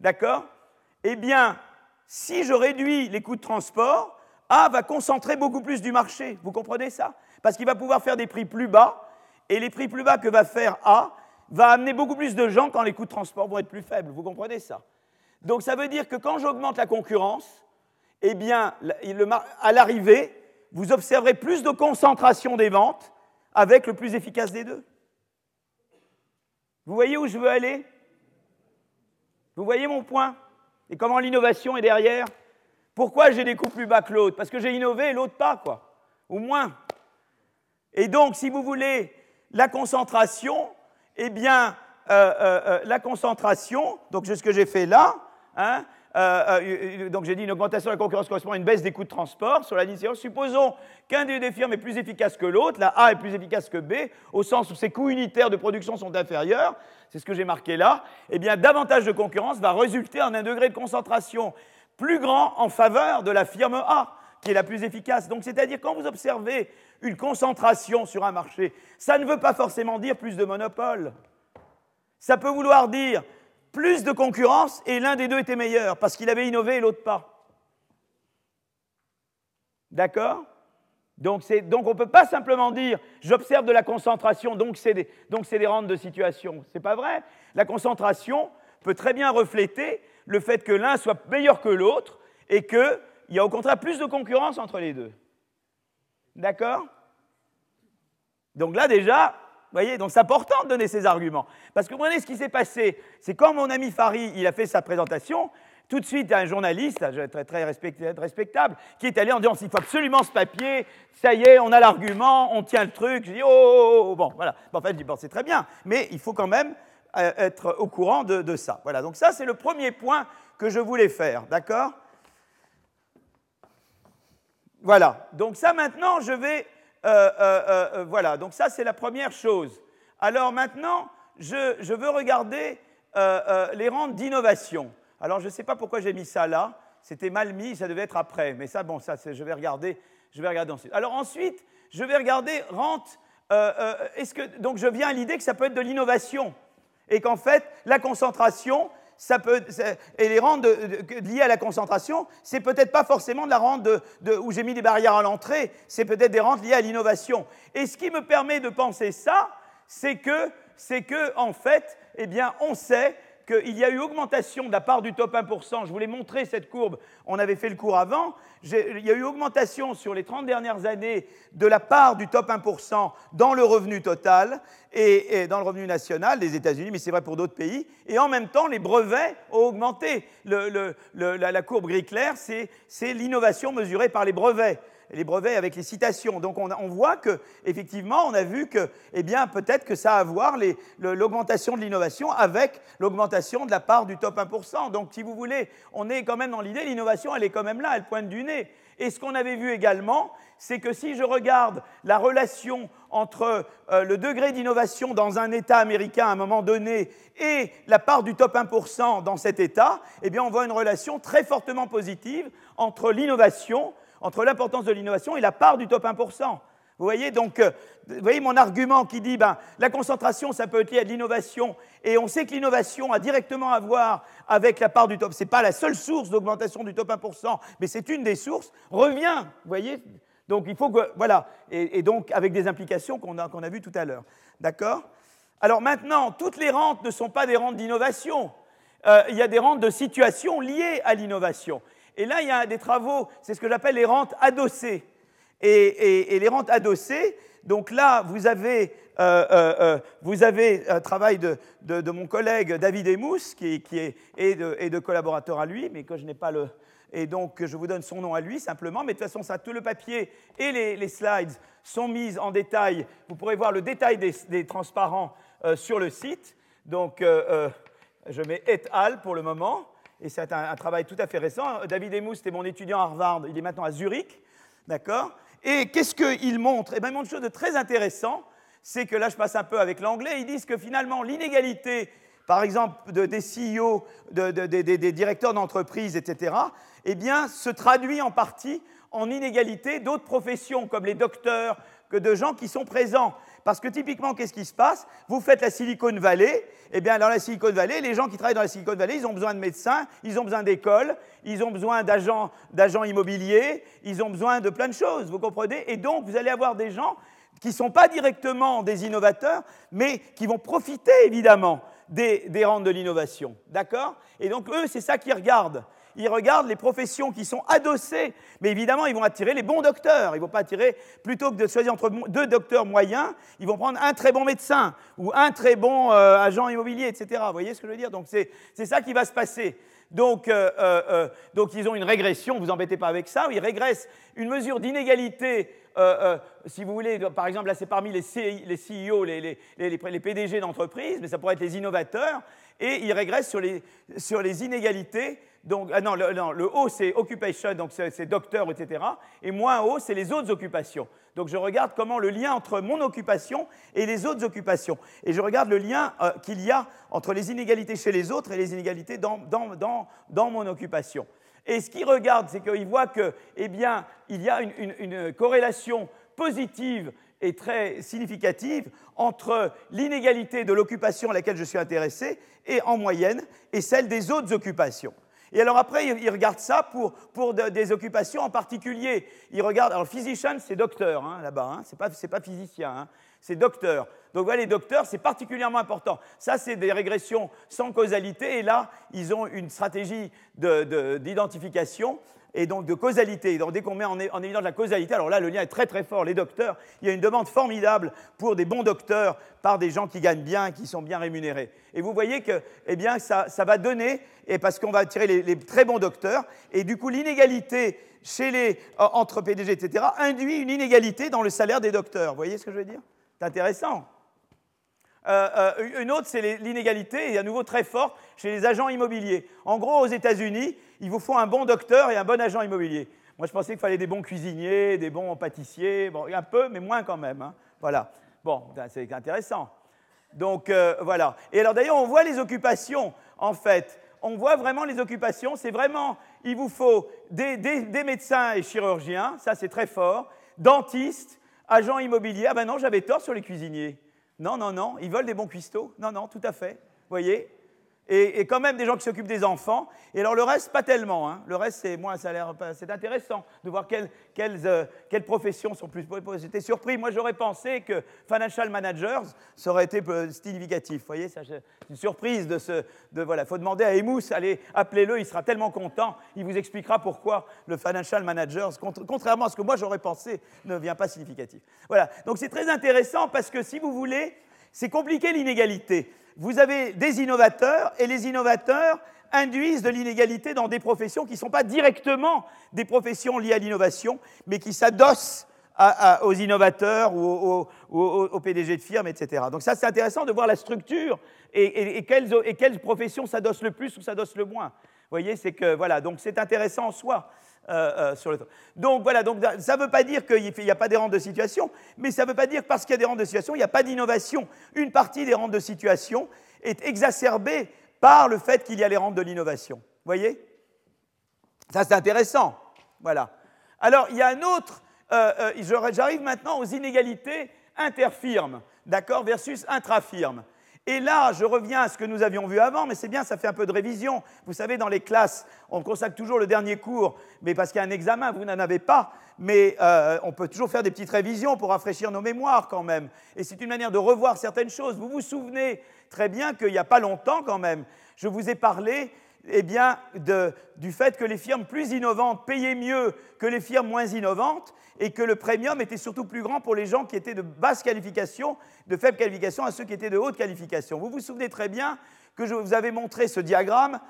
D'accord? Eh bien, si je réduis les coûts de transport, A va concentrer beaucoup plus du marché. Vous comprenez ça? Parce qu'il va pouvoir faire des prix plus bas, et les prix plus bas que va faire A va amener beaucoup plus de gens quand les coûts de transport vont être plus faibles. Vous comprenez ça? Donc ça veut dire que quand j'augmente la concurrence, eh bien, à l'arrivée, vous observerez plus de concentration des ventes avec le plus efficace des deux. Vous voyez où je veux aller? Vous voyez mon point? Et comment l'innovation est derrière? Pourquoi j'ai des coûts plus bas que l'autre? Parce que j'ai innové et l'autre pas, quoi. Ou moins. Et donc, si vous voulez, la concentration, eh bien, la concentration, donc c'est ce que j'ai fait là, hein, donc j'ai dit une augmentation de la concurrence correspond à une baisse des coûts de transport sur la ligne Supposons qu'un des firmes est plus efficace que l'autre, la A est plus efficace que B, au sens où ses coûts unitaires de production sont inférieurs, c'est ce que j'ai marqué là, eh bien davantage de concurrence va résulter en un degré de concentration plus grand en faveur de la firme A, qui est la plus efficace. Donc c'est-à-dire quand vous observez une concentration sur un marché, ça ne veut pas forcément dire plus de monopole. Ça peut vouloir dire plus de concurrence et l'un des deux était meilleur parce qu'il avait innové et l'autre pas. D'accord? Donc, on ne peut pas simplement dire j'observe de la concentration, donc c'est des, des, rentes de situation. Ce n'est pas vrai. La concentration peut très bien refléter le fait que l'un soit meilleur que l'autre et qu'il y a au contraire plus de concurrence entre les deux. D'accord? Donc là déjà, vous voyez, donc c'est important de donner ces arguments. Parce que vous voyez ce qui s'est passé, c'est quand mon ami Fari, il a fait sa présentation, tout de suite, un journaliste, très, très respectable, qui est allé en disant il faut absolument ce papier, ça y est, on a l'argument, on tient le truc. Je dis oh, oh, oh, oh bon, voilà. en fait, je dis bon, c'est très bien, mais il faut quand même euh, être au courant de, ça. Voilà, donc ça, c'est le premier point que je voulais faire, d'accord? Voilà, donc ça maintenant, je vais. Euh, euh, voilà, donc ça, c'est la première chose. Alors maintenant, je, veux regarder les rentes d'innovation. Alors je ne sais pas pourquoi j'ai mis ça là, c'était mal mis, ça devait être après, mais ça, bon, ça, je vais regarder, je vais regarder ensuite. Alors ensuite, je vais regarder rente. Euh, euh, est-ce que donc je viens à l'idée que ça peut être de l'innovation et qu'en fait la concentration, ça peut et les rentes liées à la concentration, c'est peut-être pas forcément de la rente de, où j'ai mis des barrières à l'entrée, c'est peut-être des rentes liées à l'innovation. Et ce qui me permet de penser ça, c'est que c'est que en fait, eh bien, on sait qu'il y a eu augmentation de la part du top 1%. Je voulais montrer cette courbe, on avait fait le cours avant. Il y a eu augmentation sur les 30 dernières années de la part du top 1% dans le revenu total et, dans le revenu national des États-Unis, mais c'est vrai pour d'autres pays. Et en même temps, les brevets ont augmenté. la, courbe gris clair, c'est l'innovation mesurée par les brevets les brevets avec les citations. Donc on, voit que effectivement, on a vu que, eh bien, peut-être que ça a à voir l'augmentation de l'innovation avec l'augmentation de la part du top 1%. Donc, si vous voulez, on est quand même dans l'idée, l'innovation, elle est quand même là, elle pointe du nez. Et ce qu'on avait vu également, c'est que si je regarde la relation entre euh, le degré d'innovation dans un État américain à un moment donné et la part du top 1% dans cet État, eh bien on voit une relation très fortement positive entre l'innovation entre l'importance de l'innovation et la part du top 1%. Vous voyez donc, euh, vous voyez mon argument qui dit ben, la concentration, ça peut être lié à l'innovation, et on sait que l'innovation a directement à voir avec la part du top. Ce n'est pas la seule source d'augmentation du top 1%, mais c'est une des sources. Revient, vous voyez Donc il faut que, voilà, et, donc avec des implications qu'on a, qu'on a vues tout à l'heure. D'accord? Alors maintenant, toutes les rentes ne sont pas des rentes d'innovation. Euh, il y a des rentes de situation liées à l'innovation. Et là, il y a des travaux, c'est ce que j'appelle les rentes adossées. Et, les rentes adossées, donc là, vous avez, euh, euh, euh, vous avez un travail de, mon collègue David Emous, qui, est, et de, collaborateurs à lui, mais que je n'ai pas le... Et donc, je vous donne son nom à lui simplement, mais de toute façon, ça, tout le papier et les, slides sont mis en détail. Vous pourrez voir le détail des, transparents sur le site. Donc, je mets et al pour le moment et c'est un, travail tout à fait récent. David Emous, c'était mon étudiant à Harvard, il est maintenant à Zurich, d'accord? Et qu'est-ce qu'il montre? Eh bien, il montre chose de très intéressant, c'est que là, je passe un peu avec l'anglais, ils disent que finalement, l'inégalité, par exemple, des CEO, des directeurs d'entreprise, etc., eh bien, se traduit en partie en inégalité d'autres professions, comme les docteurs, que de gens qui sont présents. Parce que typiquement, qu'est-ce qui se passe? Vous faites la Silicon Valley, eh bien dans la Silicon Valley, les gens qui travaillent dans la Silicon Valley, ils ont besoin de médecins, ils ont besoin d'écoles, ils ont besoin d'agents, d'agents immobiliers, ils ont besoin de plein de choses, vous comprenez? Et donc, vous allez avoir des gens qui ne sont pas directement des innovateurs, mais qui vont profiter évidemment des, des rentes de l'innovation. D'accord? Et donc, eux, c'est ça qu'ils regardent ils regardent les professions qui sont adossées. Mais évidemment, ils vont attirer les bons docteurs. Ils ne vont pas attirer, plutôt que de choisir entre deux docteurs moyens, ils vont prendre un très bon médecin ou un très bon euh, agent immobilier, etc. Vous voyez ce que je veux dire? Donc c'est ça qui va se passer. Donc, donc, ils ont une régression, vous embêtez pas avec ça, ils régressent une mesure d'inégalité si vous voulez, par exemple, là c'est parmi les, CEO, les, les, les PDG d'entreprise, mais ça pourrait être les innovateurs, et ils régressent sur les, sur les inégalités donc, ah non, le, haut, c'est occupation, donc c'est docteur, etc. Et moins haut, c'est les autres occupations. Donc, je regarde comment le lien entre mon occupation et les autres occupations. Et je regarde le lien euh, qu'il y a entre les inégalités chez les autres et les inégalités dans, dans, mon occupation. Et ce qu'il regarde, c'est qu'il voit qu'il eh il y a une corrélation positive et très significative entre l'inégalité de l'occupation à laquelle je suis intéressé et en moyenne et celle des autres occupations. Et alors après, il regarde ça pour, pour des occupations en particulier. Il regarde, alors physician, c'est docteur hein, là-bas, hein, c'est pas, pas, physicien, hein, c'est docteur. Donc voilà, les docteurs, c'est particulièrement important. Ça, c'est des régressions sans causalité, et là, ils ont une stratégie d'identification et donc de causalité. Donc dès qu'on met en, évidence la causalité, alors là le lien est très très fort. Les docteurs, il y a une demande formidable pour des bons docteurs par des gens qui gagnent bien, qui sont bien rémunérés. Et vous voyez que eh bien, ça, va donner, parce qu'on va attirer les, très bons docteurs, et du coup l'inégalité chez les, entre PDG, etc., induit une inégalité dans le salaire des docteurs. Vous voyez ce que je veux dire? C'est intéressant. Euh, euh, une autre, c'est l'inégalité, et à nouveau très forte, chez les agents immobiliers. En gros, aux États-Unis, il vous faut un bon docteur et un bon agent immobilier. Moi, je pensais qu'il fallait des bons cuisiniers, des bons pâtissiers, bon, un peu, mais moins quand même. Hein. Voilà. Bon, ben, c'est intéressant. Donc, euh, voilà. Et alors, d'ailleurs, on voit les occupations, en fait. On voit vraiment les occupations. C'est vraiment, il vous faut des, des médecins et chirurgiens, ça c'est très fort, dentistes, agents immobiliers. Ah ben non, j'avais tort sur les cuisiniers. Non, non, non, ils veulent des bons cuistots. Non, non, tout à fait. Vous voyez? Et, quand même des gens qui s'occupent des enfants. Et alors le reste, pas tellement. Hein. Le reste, c'est moins, ça a l'air, c'est intéressant de voir quelles, euh, quelles, professions sont plus. J'étais surpris. Moi, j'aurais pensé que financial managers, ça aurait été significatif. Vous voyez, c'est une surprise de ce. De, voilà, faut demander à Emous, allez, appelez-le, il sera tellement content. Il vous expliquera pourquoi le financial managers, contrairement à ce que moi j'aurais pensé, ne vient pas significatif. Voilà. Donc c'est très intéressant parce que si vous voulez, c'est compliqué l'inégalité vous avez des innovateurs et les innovateurs induisent de l'inégalité dans des professions qui ne sont pas directement des professions liées à l'innovation, mais qui s'adossent aux innovateurs ou aux, PDG de firmes, etc. Donc ça, c'est intéressant de voir la structure et, quelles, et quelles, professions s'adossent le plus ou s'adossent le moins. Vous voyez, c'est que voilà, donc c'est intéressant en soi. Euh, euh, Donc voilà, donc, ça ne veut pas dire qu'il n'y a pas des rentes de situation, mais ça ne veut pas dire que parce qu'il y a des rentes de situation, il n'y a pas d'innovation. Une partie des rentes de situation est exacerbée par le fait qu'il y a les rentes de l'innovation. Vous voyez? Ça c'est intéressant. Voilà. Alors il y a un autre, euh, j'arrive maintenant aux inégalités interfirmes, d'accord, versus intrafirmes. Et là, je reviens à ce que nous avions vu avant, mais c'est bien, ça fait un peu de révision. Vous savez, dans les classes, on consacre toujours le dernier cours, mais parce qu'il y a un examen, vous n'en avez pas, mais euh, on peut toujours faire des petites révisions pour rafraîchir nos mémoires quand même. Et c'est une manière de revoir certaines choses. Vous vous souvenez très bien qu'il n'y a pas longtemps quand même, je vous ai parlé eh bien, du fait que les firmes plus innovantes payaient mieux que les firmes moins innovantes et que le premium était surtout plus grand pour les gens qui étaient de basse qualification, de faible qualification, à ceux qui étaient de haute qualification. Vous vous souvenez très bien que je vous avais montré ce diagramme.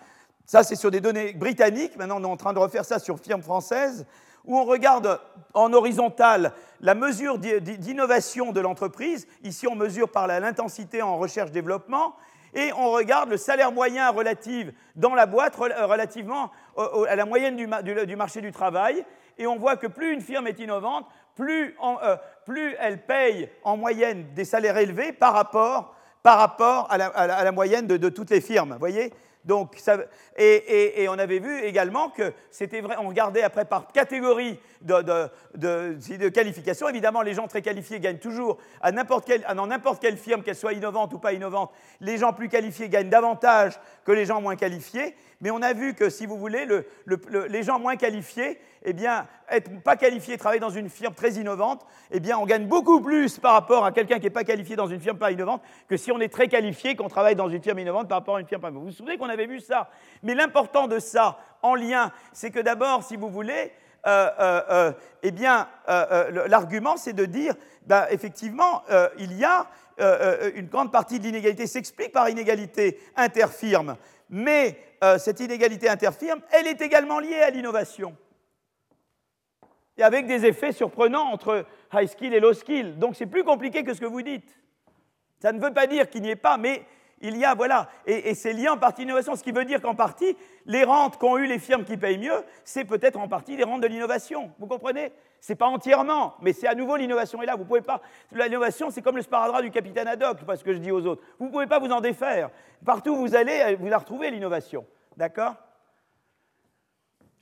Ça, c'est sur des données britanniques. Maintenant, on est en train de refaire ça sur firmes françaises, où on regarde en horizontal la mesure d'innovation de l'entreprise. Ici, on mesure par l'intensité en recherche-développement et on regarde le salaire moyen relatif dans la boîte relativement à la moyenne du, marché du travail, et on voit que plus une firme est innovante, plus, euh, elle paye en moyenne des salaires élevés par rapport, à, la, moyenne de, de, toutes les firmes. Voyez? Donc, et, on avait vu également que c'était vrai, on regardait après par catégorie de, qualification. Évidemment, les gens très qualifiés gagnent toujours à n'importe dans n'importe quelle firme, qu'elle soit innovante ou pas innovante, les gens plus qualifiés gagnent davantage que les gens moins qualifiés. Mais on a vu que, si vous voulez, les gens moins qualifiés, eh bien, être pas qualifié, travailler dans une firme très innovante, eh bien, on gagne beaucoup plus par rapport à quelqu'un qui n'est pas qualifié dans une firme pas innovante que si on est très qualifié, qu'on travaille dans une firme innovante par rapport à une firme pas innovante. Vous vous souvenez qu'on avait vu ça Mais l'important de ça, en lien, c'est que d'abord, si vous voulez, eh bien, l'argument, c'est de dire, bah, effectivement, il y a une grande partie de l'inégalité s'explique par inégalité interfirme, Mais euh, cette inégalité interfirme, elle est également liée à l'innovation. Et avec des effets surprenants entre high skill et low skill. Donc c'est plus compliqué que ce que vous dites. Ça ne veut pas dire qu'il n'y ait pas, mais il y a, voilà, et, c'est lié en partie l'innovation, ce qui veut dire qu'en partie, les rentes qu'ont eues les firmes qui payent mieux, c'est peut-être en partie les rentes de l'innovation. Vous comprenez? Ce n'est pas entièrement, mais c'est à nouveau l'innovation est là. Vous pouvez pas. L'innovation, c'est comme le sparadrap du capitaine Haddock, pas ce que je dis aux autres. Vous ne pouvez pas vous en défaire. Partout où vous allez, vous la retrouvez, l'innovation. D'accord?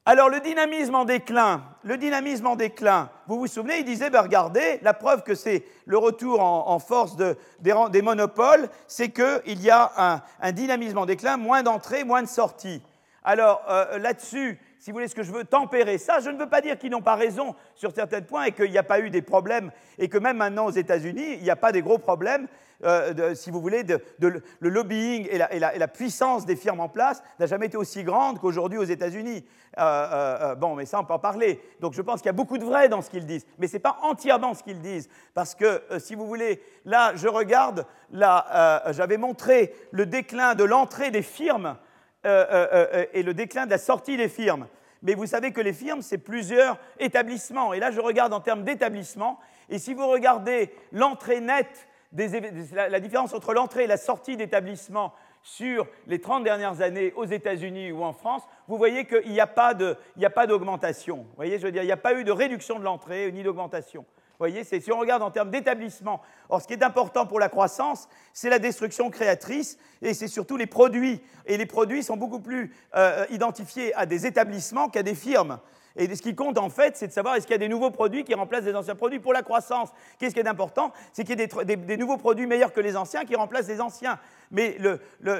Alors le dynamisme en déclin, le dynamisme en déclin, vous vous souvenez, il disait, ben, regardez, la preuve que c'est le retour en, force des, monopoles, c'est qu'il y a un, dynamisme en déclin, moins d'entrées, moins de sorties. Alors euh, là-dessus, si vous voulez, ce que je veux tempérer ça, je ne veux pas dire qu'ils n'ont pas raison sur certains points et qu'il n'y a pas eu des problèmes et que même maintenant aux États-Unis, il n'y a pas des gros problèmes, euh, si vous voulez, le lobbying et la, puissance des firmes en place n'a jamais été aussi grande qu'aujourd'hui aux États-Unis. Euh, euh, bon, mais ça, on peut en parler. Donc je pense qu'il y a beaucoup de vrai dans ce qu'ils disent, mais ce n'est pas entièrement ce qu'ils disent. Parce que, si vous voulez, là, je regarde, là, j'avais montré le déclin de l'entrée des firmes et le déclin de la sortie des firmes mais vous savez que les firmes, c'est plusieurs établissements. Et là, je regarde en termes d'établissements. Et si vous regardez l'entrée nette, la différence entre l'entrée et la sortie d'établissements sur les 30 dernières années aux États-Unis ou en France, vous voyez qu'il n'y a pas d'augmentation. Vous voyez, je veux dire, il n'y a pas eu de réduction de l'entrée ni d'augmentation. Vous voyez, si on regarde en termes d'établissement, ce qui est important pour la croissance, c'est la destruction créatrice et c'est surtout les produits. Et les produits sont beaucoup plus euh, identifiés à des établissements qu'à des firmes. Et ce qui compte en fait, c'est de savoir est-ce qu'il y a des nouveaux produits qui remplacent des anciens produits. Pour la croissance, qu'est-ce qui est important C'est qu'il y ait des, nouveaux produits meilleurs que les anciens qui remplacent les anciens. Mais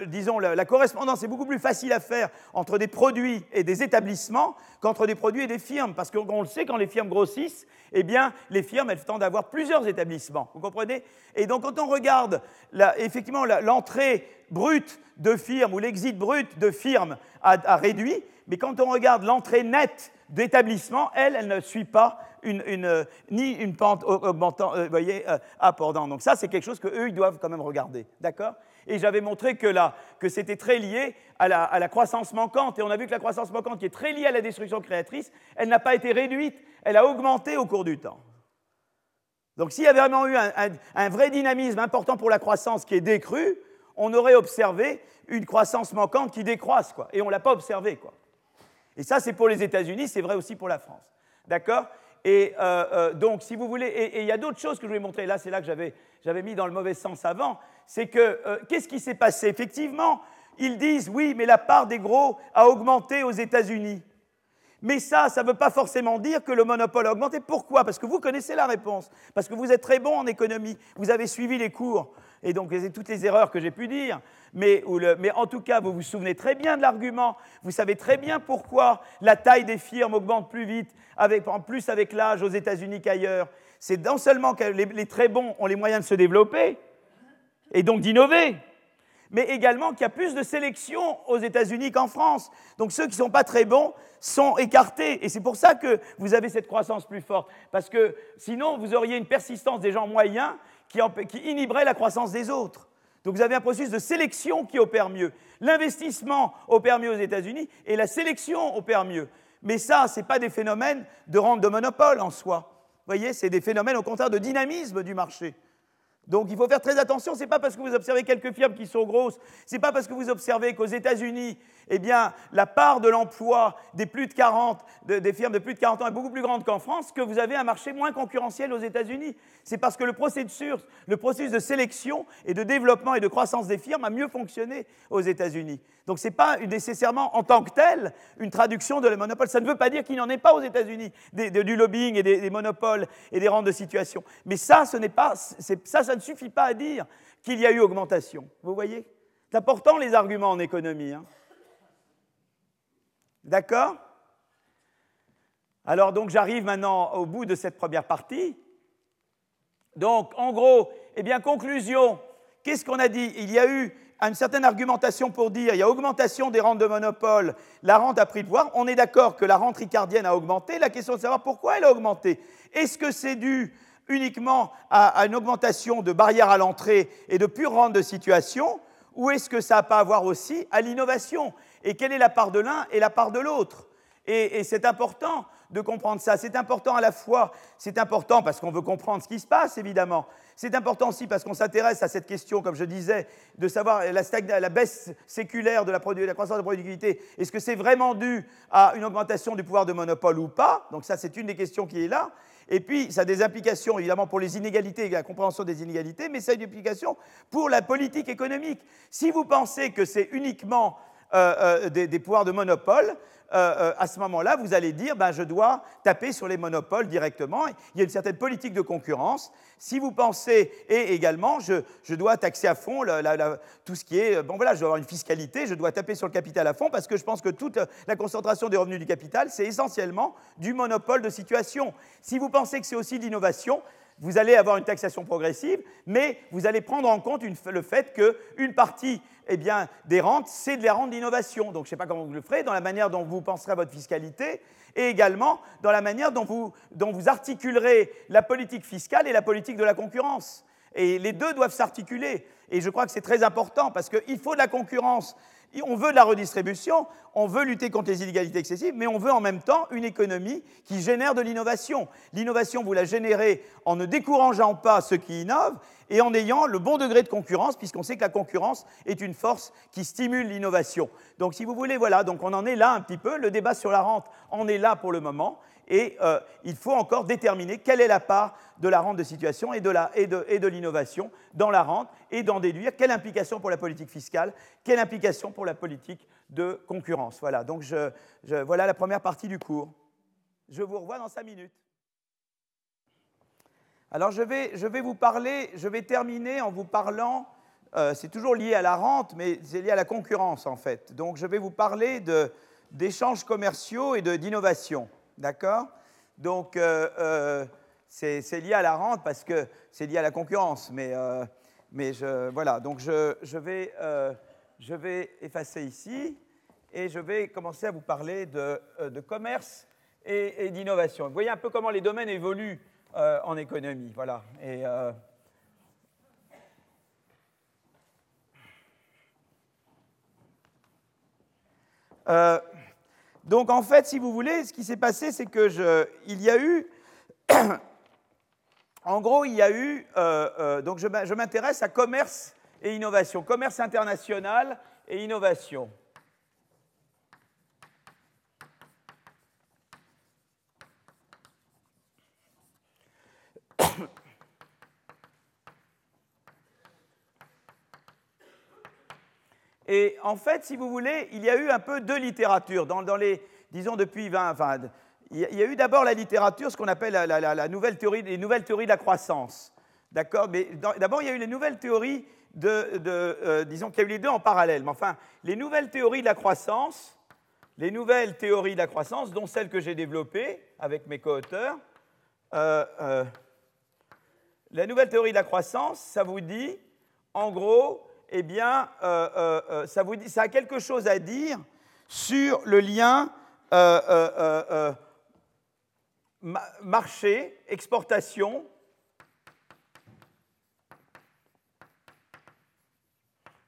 disons, la, correspondance est beaucoup plus facile à faire entre des produits et des établissements qu'entre des produits et des firmes. Parce qu'on le sait, quand les firmes grossissent, eh bien, les firmes, elles tendent à avoir plusieurs établissements. Vous comprenez? Et donc, quand on regarde effectivement l'entrée brute de firmes ou l'exit brut de firmes a réduit, mais quand on regarde l'entrée nette d'établissement, elle, elle ne suit pas une, ni une pente augmentant, euh, voyez, euh, Donc ça, c'est quelque chose qu'eux, ils doivent quand même regarder. D'accord? Et j'avais montré que, que c'était très lié à la, à la, croissance manquante. Et on a vu que la croissance manquante, qui est très liée à la destruction créatrice, elle n'a pas été réduite, elle a augmenté au cours du temps. Donc s'il y avait vraiment eu un, un, vrai dynamisme important pour la croissance qui est décru, on aurait observé une croissance manquante qui décroisse, quoi. Et on ne l'a pas observé, quoi. Et ça, c'est pour les États-Unis, c'est vrai aussi pour la France. D'accord? Et euh, euh, donc, si vous voulez, et il y a d'autres choses que je voulais montrer, là, c'est là que j'avais mis dans le mauvais sens avant, c'est que, euh, qu'est-ce qui s'est passé? Effectivement, ils disent, oui, mais la part des gros a augmenté aux États-Unis. Mais ça, ça ne veut pas forcément dire que le monopole a augmenté. Pourquoi? Parce que vous connaissez la réponse. Parce que vous êtes très bon en économie. Vous avez suivi les cours. Et donc, toutes les erreurs que j'ai pu dire mais, en tout cas, vous vous souvenez très bien de l'argument, vous savez très bien pourquoi la taille des firmes augmente plus vite, en plus avec l'âge aux États-Unis qu'ailleurs. C'est non seulement que les, très bons ont les moyens de se développer, et donc d'innover, mais également qu'il y a plus de sélection aux États-Unis qu'en France. Donc ceux qui ne sont pas très bons sont écartés. Et c'est pour ça que vous avez cette croissance plus forte. Parce que sinon, vous auriez une persistance des gens moyens qui inhiberait la croissance des autres. Donc vous avez un processus de sélection qui opère mieux. L'investissement opère mieux aux États-Unis et la sélection opère mieux. Mais ça, ce n'est pas des phénomènes de rente de monopole en soi. Vous voyez, c'est des phénomènes au contraire de dynamisme du marché. Donc il faut faire très attention, ce n'est pas parce que vous observez quelques firmes qui sont grosses, ce n'est pas parce que vous observez qu'aux États-Unis, eh bien, la part de l'emploi des plus de 40, des firmes de plus de 40 ans est beaucoup plus grande qu'en France, que vous avez un marché moins concurrentiel aux États-Unis. C'est parce que le processus, de sélection et de développement et de croissance des firmes a mieux fonctionné aux États-Unis. Donc ce n'est pas nécessairement en tant que tel une traduction de le monopole. Ça ne veut pas dire qu'il n'y en ait pas aux États-Unis du lobbying et des, monopoles et des rentes de situation. Mais ça, ce pas, ça, ça ne suffit pas à dire qu'il y a eu augmentation. Vous voyez? C'est important les arguments en économie. Hein. D'accord? Alors donc j'arrive maintenant au bout de cette première partie. Donc en gros, eh bien conclusion, qu'est-ce qu'on a dit? Il y a eu une certaine argumentation pour dire il y a augmentation des rentes de monopole, la rente a pris de pouvoir. On est d'accord que la rente ricardienne a augmenté. La question est de savoir pourquoi elle a augmenté. Est-ce que c'est dû uniquement à, une augmentation de barrières à l'entrée et de pure rente de situation? Ou est-ce que ça n'a pas à voir aussi à l'innovation? Et quelle est la part de l'un et la part de l'autre? Et, c'est important de comprendre ça. C'est important à la fois, c'est important parce qu'on veut comprendre ce qui se passe, évidemment. C'est important aussi parce qu'on s'intéresse à cette question, comme je disais, de savoir la, baisse séculaire de la, croissance de la productivité. Est-ce que c'est vraiment dû à une augmentation du pouvoir de monopole ou pas? Donc ça, c'est une des questions qui est là. Et puis, ça a des implications évidemment pour les inégalités la compréhension des inégalités, mais ça a des implications pour la politique économique. Si vous pensez que c'est uniquement euh, euh, des, pouvoirs de monopole, euh, à ce moment-là, vous allez dire, ben, je dois taper sur les monopoles directement. Il y a une certaine politique de concurrence. Si vous pensez, et également, je, dois taxer à fond tout ce qui est, bon voilà, je dois avoir une fiscalité, je dois taper sur le capital à fond, parce que je pense que toute la concentration des revenus du capital, c'est essentiellement du monopole de situation. Si vous pensez que c'est aussi de l'innovation, vous allez avoir une taxation progressive, mais vous allez prendre en compte le fait qu'une partie eh bien, des rentes, c'est de la rente d'innovation. Donc je ne sais pas comment vous le ferez, dans la manière dont vous penserez à votre fiscalité, et également dans la manière dont vous, dont vous articulerez la politique fiscale et la politique de la concurrence. Et les deux doivent s'articuler. Et je crois que c'est très important parce qu'il faut de la concurrence on veut de la redistribution, on veut lutter contre les inégalités excessives, mais on veut en même temps une économie qui génère de l'innovation. L'innovation, vous la générez en ne décourageant pas ceux qui innovent et en ayant le bon degré de concurrence, puisqu'on sait que la concurrence est une force qui stimule l'innovation. Donc, si vous voulez, voilà, donc on en est là un petit peu. Le débat sur la rente en est là pour le moment et euh, il faut encore déterminer quelle est la part de la rente de situation et de l'innovation dans la rente et d'en déduire quelle implication pour la politique fiscale, quelle implication pour la politique de concurrence. Voilà, donc voilà la première partie du cours. Je vous revois dans cinq minutes. Alors je vais, vous parler, je vais terminer en vous parlant, euh, c'est toujours lié à la rente, mais c'est lié à la concurrence en fait. Donc je vais vous parler d'échanges commerciaux et d'innovation. D'accord? Donc, euh, euh, c'est lié à la rente parce que c'est lié à la concurrence. Mais, euh, je, voilà, donc je, vais, effacer ici et je vais commencer à vous parler de, commerce et, d'innovation. Vous voyez un peu comment les domaines évoluent en économie. Voilà. Donc en fait, si vous voulez, ce qui s'est passé, c'est que il y a eu, <coughs> en gros, il y a eu, euh, euh, donc je m'intéresse à commerce et innovation, commerce international et innovation. Et en fait, si vous voulez, il y a eu un peu de littérature. Dans, les, disons, depuis 20. Enfin, il y a eu d'abord la littérature, ce qu'on appelle la, nouvelle théorie, les nouvelles théories de la croissance. D'accord? Mais d'abord, il y a eu les nouvelles théories de. Euh, disons qu'il y a eu les deux en parallèle. Mais enfin, les nouvelles théories de la croissance, les nouvelles théories de la croissance, dont celles que j'ai développées avec mes co-auteurs, euh, euh, la nouvelle théorie de la croissance, ça vous dit, en gros, eh bien, euh, euh, euh, ça, a quelque chose à dire sur le lien marché, exportation,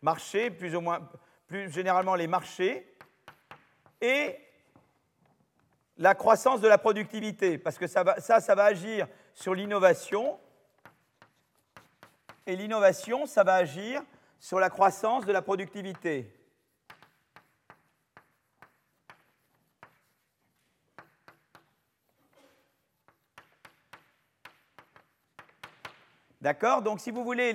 marché, plus ou moins, plus généralement les marchés, et la croissance de la productivité, parce que ça, ça va agir sur l'innovation, et l'innovation, ça va agir sur la croissance de la productivité. D'accord? Donc, si vous voulez,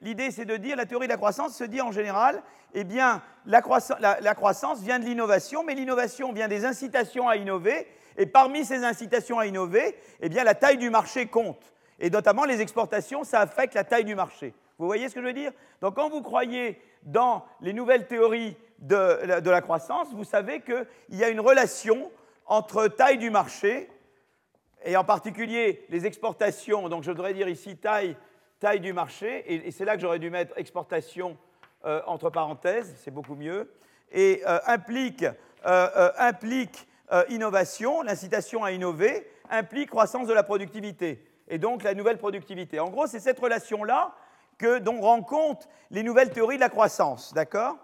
l'idée, c'est de dire, la théorie de la croissance se dit en général, eh bien, la, croissance vient de l'innovation, mais l'innovation vient des incitations à innover, et parmi ces incitations à innover, eh bien, la taille du marché compte. Et notamment, les exportations, ça affecte la taille du marché. Vous voyez ce que je veux dire? Donc quand vous croyez dans les nouvelles théories de, la croissance, vous savez qu'il y a une relation entre taille du marché, et en particulier les exportations, donc je devrais dire ici taille, taille du marché, et, c'est là que j'aurais dû mettre exportation euh, entre parenthèses, c'est beaucoup mieux, et euh, implique, euh, implique innovation, l'incitation à innover, implique croissance de la productivité, et donc la nouvelle productivité. En gros, c'est cette relation-là que, dont rend compte les nouvelles théories de la croissance. D'accord?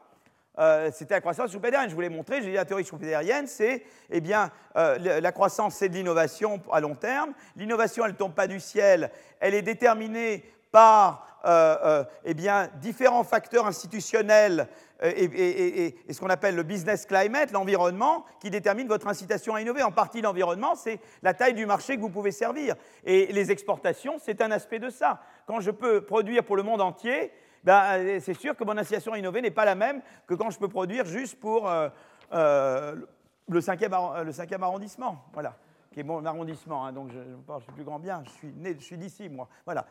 Euh, C'était la croissance schumpeterienne, je vous l'ai montré. J'ai dit la théorie schumpeterienne, c'est, eh bien, euh, la croissance, c'est de l'innovation à long terme. L'innovation, elle ne tombe pas du ciel, elle est déterminée par eh bien, différents facteurs institutionnels et, ce qu'on appelle le business climate, l'environnement, qui détermine votre incitation à innover. En partie, l'environnement, c'est la taille du marché que vous pouvez servir. Et les exportations, c'est un aspect de ça. Quand je peux produire pour le monde entier, ben, c'est sûr que mon incitation à innover n'est pas la même que quand je peux produire juste pour euh, euh, le, 5e, le 5 arrondissement. Voilà qui est mon arrondissement, hein, donc je, je, suis plus grand bien, je suis né, je suis d'ici, moi. Voilà.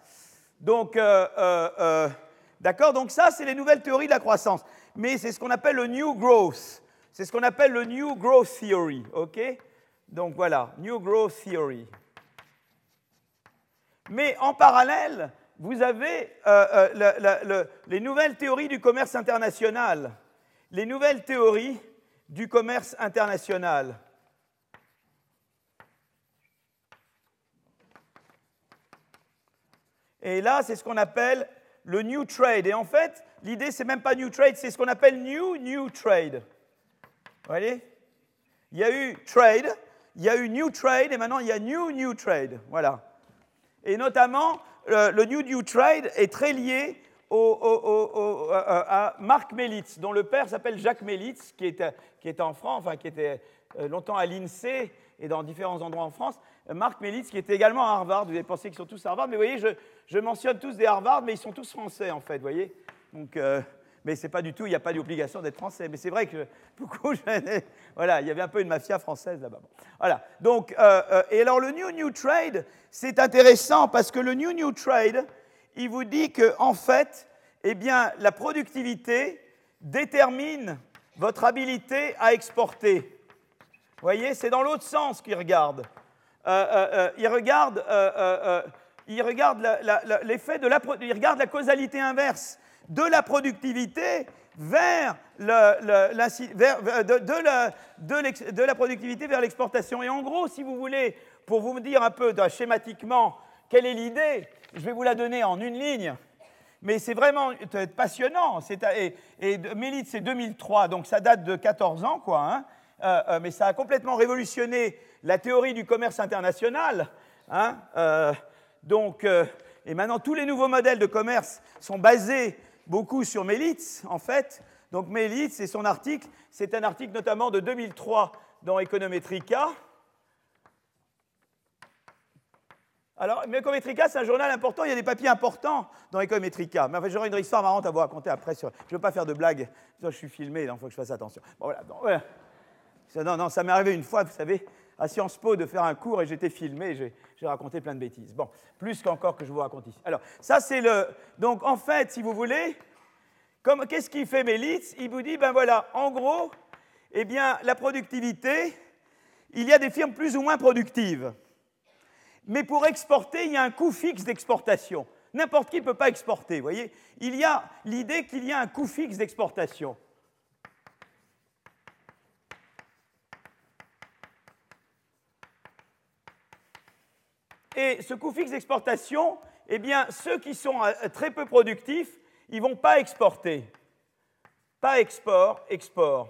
Donc, euh, d'accord, donc ça, c'est les nouvelles théories de la croissance mais c'est ce qu'on appelle le New Growth. C'est ce qu'on appelle le New Growth Theory. OK? Donc voilà, New Growth Theory. Mais en parallèle, vous avez euh, euh, les nouvelles théories du commerce international. Les nouvelles théories du commerce international. Et là, c'est ce qu'on appelle le New Trade. Et en fait, l'idée, c'est même pas New Trade, c'est ce qu'on appelle New New Trade. Vous voyez? Il y a eu Trade, il y a eu New Trade, et maintenant il y a New New Trade. Voilà. Et notamment, le, New New Trade est très lié au, à Marc Melitz, dont le père s'appelle Jacques Melitz, qui était, qui était en France, enfin qui était euh, longtemps à l'INSEE et dans différents endroits en France. Marc Melitz, qui était également à Harvard. Vous avez pensé qu'ils sont tous à Harvard, mais vous voyez, je, je mentionne tous des Harvard, mais ils sont tous français, en fait, vous voyez donc, euh, mais c'est pas du tout, il n'y a pas d'obligation d'être français. Mais c'est vrai que <laughs> beaucoup, voilà, il y avait un peu une mafia française là-bas. Voilà. Donc, euh, euh, et alors le New New Trade, c'est intéressant parce que le New New Trade, il vous dit que en fait, eh bien, la productivité détermine votre habilité à exporter. Vous voyez, c'est dans l'autre sens qu'il regarde. il regarde, il regarde l'effet de la, il regarde la causalité inverse de la productivité vers, le, de, la, productivité vers l'exportation. Et en gros, si vous voulez, pour vous dire un peu schématiquement quelle est l'idée, je vais vous la donner en une ligne. Mais c'est vraiment passionnant. Et, et Mélite, c'est 2003, donc ça date de 14 ans, quoi. Hein. Euh, euh, mais ça a complètement révolutionné la théorie du commerce international. Hein. Euh, donc, et maintenant, tous les nouveaux modèles de commerce sont basés beaucoup sur Melitz, en fait. Donc Melitz et son article, c'est un article notamment de 2003 dans Econometrica. Alors, Econometrica, c'est un journal important, il y a des papiers importants dans Econometrica. Mais enfin, j'aurai une histoire marrante à vous raconter après. Je ne veux pas faire de blagues, je suis filmé, il faut que je fasse attention. Bon, voilà, Non, non, ça m'est arrivé une fois, vous savez, à Sciences Po de faire un cours et j'étais filmé, j'ai raconté plein de bêtises. Bon, plus qu'encore que je vous raconte ici. Alors, ça c'est le... Donc en fait, si vous voulez, qu'est-ce qu'il fait Mélitz? Il vous dit, ben voilà, en gros, eh bien, la productivité, il y a des firmes plus ou moins productives. Mais pour exporter, il y a un coût fixe d'exportation. N'importe qui ne peut pas exporter, vous voyez? Il y a l'idée qu'il y a un coût fixe d'exportation. Et ce coût fixe d'exportation, eh bien, ceux qui sont euh, très peu productifs, ils ne vont pas exporter. Pas export, export.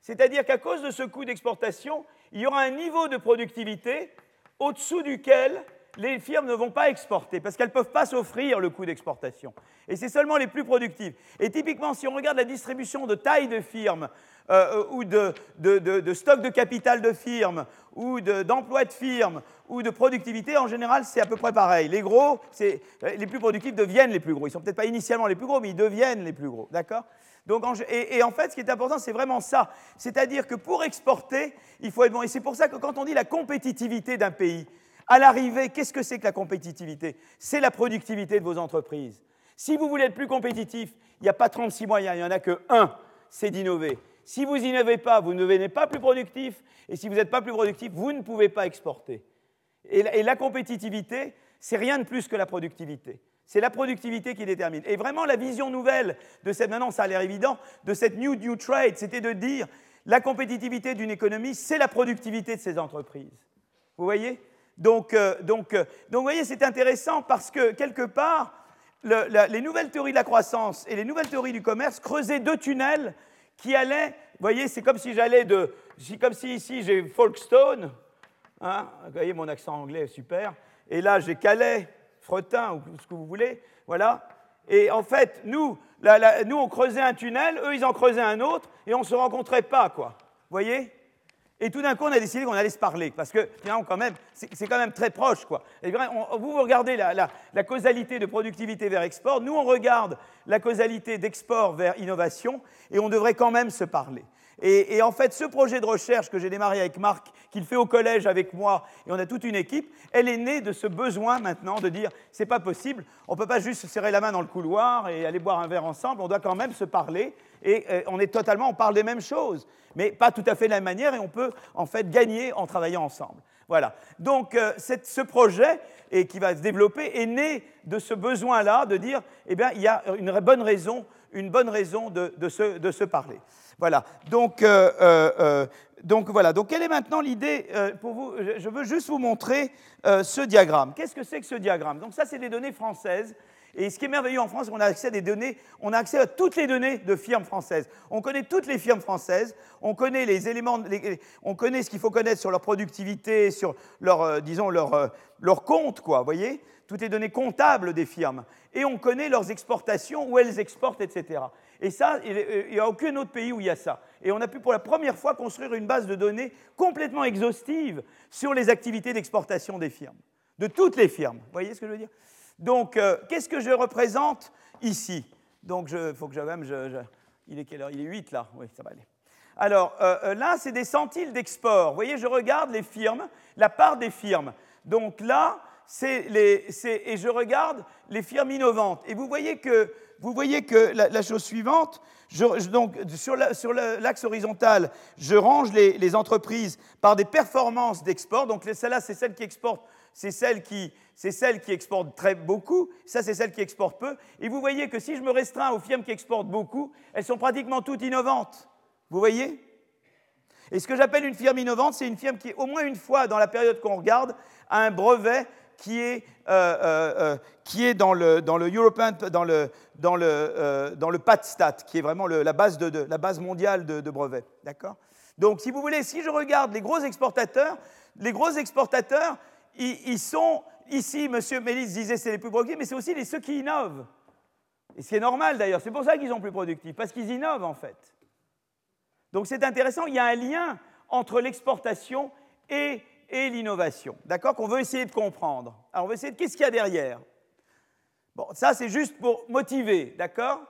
C'est-à-dire qu'à cause de ce coût d'exportation, il y aura un niveau de productivité au-dessous duquel les firmes ne vont pas exporter, parce qu'elles ne peuvent pas s'offrir le coût d'exportation. Et c'est seulement les plus productives. Et typiquement, si on regarde la distribution de taille de firmes, euh, ou de, de, stock de capital de firmes, ou d'emploi de, firmes, ou de productivité, en général, c'est à peu près pareil. Les gros, les plus productifs deviennent les plus gros. Ils ne sont peut-être pas initialement les plus gros, mais ils deviennent les plus gros. D'accord? Donc, et, en fait, ce qui est important, c'est vraiment ça. C'est-à-dire que pour exporter, il faut être bon. Et c'est pour ça que quand on dit la compétitivité d'un pays, à l'arrivée, qu'est-ce que c'est que la compétitivité? C'est la productivité de vos entreprises. Si vous voulez être plus compétitif, il n'y a pas 36 moyens, il n'y en a que un, c'est d'innover. Si vous n'innovez pas, vous ne devenez pas plus productif, et si vous n'êtes pas plus productif, vous ne pouvez pas exporter. Et la, compétitivité, c'est rien de plus que la productivité. C'est la productivité qui détermine. Et vraiment, la vision nouvelle de cette, maintenant ça a l'air évident, de cette New New Trade, c'était de dire la compétitivité d'une économie, c'est la productivité de ses entreprises. Vous voyez? Donc, euh, donc, euh, donc, vous voyez, c'est intéressant parce que, quelque part, les nouvelles théories de la croissance et les nouvelles théories du commerce creusaient deux tunnels qui allaient, vous voyez, c'est comme si j'allais de, comme si ici j'ai Folkestone, hein, vous voyez mon accent anglais est super, et là j'ai Calais, Fretin, ou ce que vous voulez, voilà. Et en fait, nous, nous on creusait un tunnel, eux ils en creusaient un autre, et on ne se rencontrait pas, quoi. Vous voyez? Et tout d'un coup, on a décidé qu'on allait se parler, parce que quand même, c'est quand même très proche. Quoi. vous, vous regardez la, causalité de productivité vers export, nous, on regarde la causalité d'export vers innovation, et on devrait quand même se parler. Et, en fait, ce projet de recherche que j'ai démarré avec Marc, qu'il fait au collège avec moi, et on a toute une équipe, elle est née de ce besoin maintenant de dire c'est pas possible, on peut pas juste se serrer la main dans le couloir et aller boire un verre ensemble, on doit quand même se parler, et euh, on est totalement, on parle des mêmes choses, mais pas tout à fait de la même manière, et on peut en fait gagner en travaillant ensemble. Voilà. Donc, euh, ce projet, et qui va se développer, est né de ce besoin-là de dire, eh bien, il y a une bonne raison, une bonne raison de, se, parler. Voilà. Donc, euh, euh, euh, donc, voilà. Donc, quelle est maintenant l'idée pour vous Je veux juste vous montrer ce diagramme. Qu'est-ce que c'est que ce diagramme? Donc, ça, c'est des données françaises. Et ce qui est merveilleux en France, on a accès à on a accès à toutes les données de firmes françaises. On connaît toutes les firmes françaises, on connaît les éléments, on connaît ce qu'il faut connaître sur leur productivité, sur leur, disons, leur, leur compte, quoi, vous voyez? Toutes les données comptables des firmes. Et on connaît leurs exportations, où elles exportent, etc. Et ça, il n'y a aucun autre pays où il y a ça. Et on a pu pour la première fois construire une base de données complètement exhaustive sur les activités d'exportation des firmes, de toutes les firmes. Vous voyez ce que je veux dire? Donc, euh, qu'est-ce que je représente ici? Donc, il que j'aime, il est quelle heure? Il est 8 là Oui, ça va aller. Alors, euh, euh, là, c'est des centiles d'export. Vous voyez, je regarde les firmes, la part des firmes. Donc là, c'est les, et je regarde les firmes innovantes. Et vous voyez que vous voyez que la, chose suivante, donc, sur l'axe horizontal, je range les, entreprises par des performances d'export. Donc celle-là, c'est celle qui exporte, c'est celle qui, c'est celle qui exporte très beaucoup. Ça, c'est celle qui exporte peu. Et vous voyez que si je me restreins aux firmes qui exportent beaucoup, elles sont pratiquement toutes innovantes. Vous voyez? Et ce que j'appelle une firme innovante, c'est une firme qui, au moins une fois dans la période qu'on regarde, a un brevet qui est, euh, euh, euh, qui est dans, le, dans le European, dans le, dans le, dans le PATSTAT, qui est vraiment la, base de, la base mondiale de, brevets. D'accord? Donc, si vous voulez, si je regarde les gros exportateurs, les gros exportateurs, ils, sont ici, M. Mélis disait c'est les plus productifs, mais c'est aussi les, ceux qui innovent. Et ce qui est normal d'ailleurs, c'est pour ça qu'ils sont plus productifs, parce qu'ils innovent en fait. Donc c'est intéressant, il y a un lien entre l'exportation et l'innovation, d'accord, qu'on veut essayer de comprendre. Alors on va essayer de qu'est-ce qu'il y a derrière? Bon, ça c'est juste pour motiver, d'accord?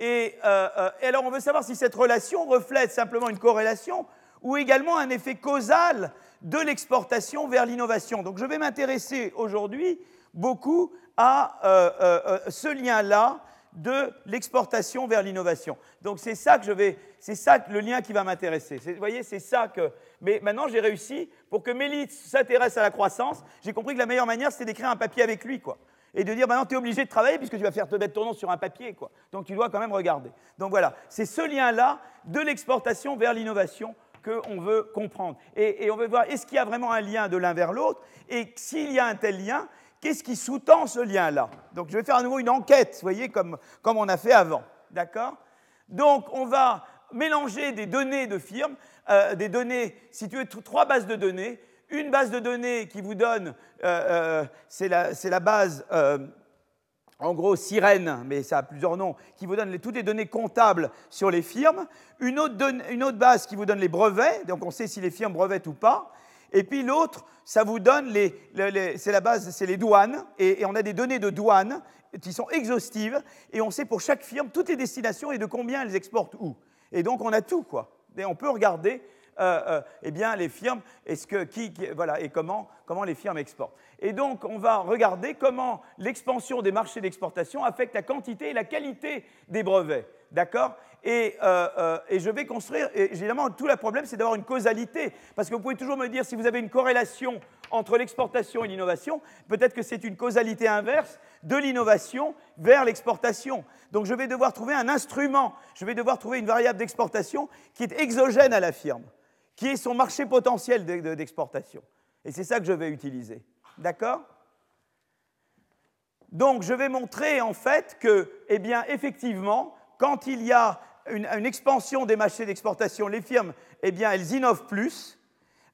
Euh, euh, et, alors on veut savoir si cette relation reflète simplement une corrélation ou également un effet causal de l'exportation vers l'innovation. Donc je vais m'intéresser aujourd'hui beaucoup à euh, ce lien-là de l'exportation vers l'innovation. Donc c'est ça que je vais, c'est ça le lien qui va m'intéresser. Vous voyez, c'est ça que. Mais maintenant j'ai réussi pour que Mélis s'intéresse à la croissance. J'ai compris que la meilleure manière c'était d'écrire un papier avec lui, quoi. Et de dire maintenant tu es obligé de travailler puisque tu vas faire te mettre ton nom sur un papier, quoi. Donc tu dois quand même regarder. Donc voilà, c'est ce lien-là de l'exportation vers l'innovation qu'on veut comprendre. Et, on veut voir est-ce qu'il y a vraiment un lien de l'un vers l'autre? Et s'il y a un tel lien, Qu'est-ce qui sous-tend ce lien-là? Donc je vais faire à nouveau une enquête, vous voyez, comme, comme on a fait avant. D'accord? Donc on va mélanger des données de firmes, euh, des données, si tu trois bases de données. Une base de données qui vous donne, euh, euh, c'est la, base, en gros, Sirène, mais ça a plusieurs noms, qui vous donne toutes les données comptables sur les firmes. Une autre, base qui vous donne les brevets, donc on sait si les firmes brevettent ou pas. Et puis l'autre, ça vous donne les, c'est la base, c'est les douanes, et, on a des données de douane qui sont exhaustives, et on sait pour chaque firme toutes les destinations et de combien elles exportent où. Et donc on a tout, quoi. Et on peut regarder euh, euh, eh bien, les firmes, est-ce que, qui, voilà, et comment, comment les firmes exportent. Et donc, on va regarder comment l'expansion des marchés d'exportation affecte la quantité et la qualité des brevets. D'accord? Et, euh, et, je vais construire, et évidemment, tout le problème, c'est d'avoir une causalité. Parce que vous pouvez toujours me dire, si vous avez une corrélation entre l'exportation et l'innovation, peut-être que c'est une causalité inverse de l'innovation vers l'exportation. Donc je vais devoir trouver un instrument, je vais devoir trouver une variable d'exportation qui est exogène à la firme, qui est son marché potentiel d'exportation. Et c'est ça que je vais utiliser. D'accord? Donc je vais montrer en fait que, eh bien, effectivement, quand il y a une, expansion des marchés d'exportation, les firmes, eh bien, elles innovent plus.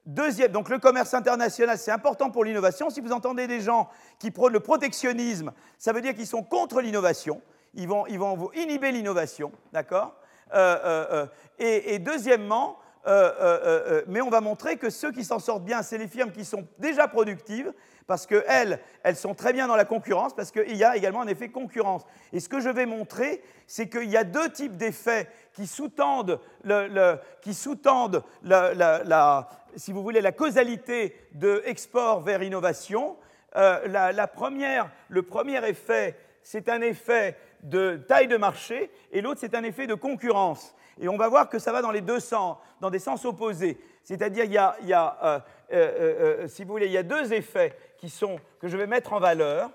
Deuxième, donc le commerce international, c'est important pour l'innovation. Si vous entendez des gens qui prônent le protectionnisme, ça veut dire qu'ils sont contre l'innovation. Ils vont, ils vont inhiber l'innovation, d'accord? Euh, euh, euh, et, deuxièmement, mais on va montrer que ceux qui s'en sortent bien, c'est les firmes qui sont déjà productives, parce qu'elles, elles sont très bien dans la concurrence, parce qu'il y a également un effet concurrence. Et ce que je vais montrer, c'est qu'il y a deux types d'effets qui sous-tendent, le, qui sous-tendent la, si vous voulez, la causalité de export vers innovation. Euh, la, première, le premier effet, c'est un effet de taille de marché, et l'autre, c'est un effet de concurrence. Et on va voir que ça va dans les deux sens, dans des sens opposés. C'est-à-dire, il y a, il y a euh, euh, si vous voulez, il y a deux effets qui sont, que je vais mettre en valeur.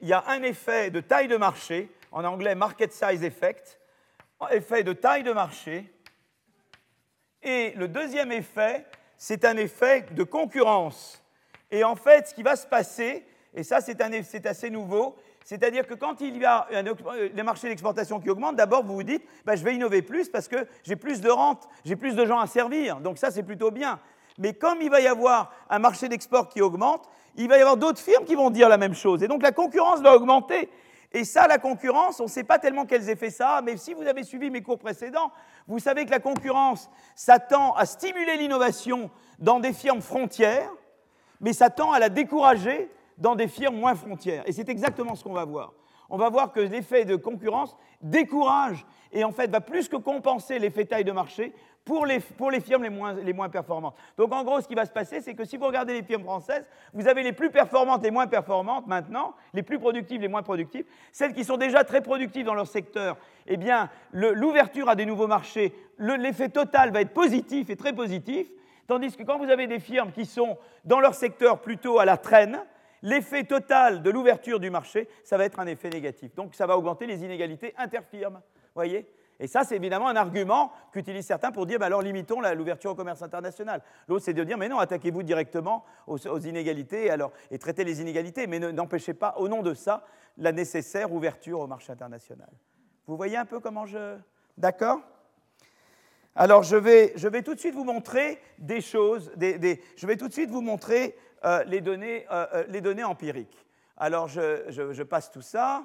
Il y a un effet de taille de marché, en anglais market size effect, effet de taille de marché. Et le deuxième effet, c'est un effet de concurrence. Et en fait, ce qui va se passer, et ça c'est assez nouveau, c'est-à-dire que quand il y a des marchés d'exportation qui augmentent, d'abord vous vous dites, ben, je vais innover plus parce que j'ai plus de rente, j'ai plus de gens à servir. Donc ça c'est plutôt bien. Mais comme il va y avoir un marché d'export qui augmente, il va y avoir d'autres firmes qui vont dire la même chose. Et donc la concurrence va augmenter. Et ça, la concurrence, on ne sait pas tellement quels effets ça a, mais si vous avez suivi mes cours précédents, vous savez que la concurrence, ça tend à stimuler l'innovation dans des firmes frontières, mais ça tend à la décourager dans des firmes moins frontières. Et c'est exactement ce qu'on va voir. On va voir que l'effet de concurrence décourage et en fait va plus que compenser l'effet taille de marché pour les, pour les firmes les moins, les moins, performantes. Donc en gros, ce qui va se passer, c'est que si vous regardez les firmes françaises, vous avez les plus performantes, les moins performantes maintenant, les plus productives, les moins productives. Celles qui sont déjà très productives dans leur secteur, eh bien, l'ouverture à des nouveaux marchés, l'effet total va être positif et très positif. Tandis que quand vous avez des firmes qui sont dans leur secteur plutôt à la traîne, l'effet total de l'ouverture du marché, ça va être un effet négatif. Donc ça va augmenter les inégalités interfirmes. Voyez? Et ça, c'est évidemment un argument qu'utilisent certains pour dire bah alors limitons l'ouverture au commerce international. L'autre, c'est de dire mais non, attaquez-vous directement aux, inégalités alors, et traitez les inégalités, mais n'empêchez pas, au nom de ça, la nécessaire ouverture au marché international. Vous voyez un peu comment je. D'accord? Alors, je vais, je vais, tout de suite vous montrer des choses, des, je vais tout de suite vous montrer euh, les, données, euh, euh, les, données, empiriques. Alors, je, je, passe tout ça.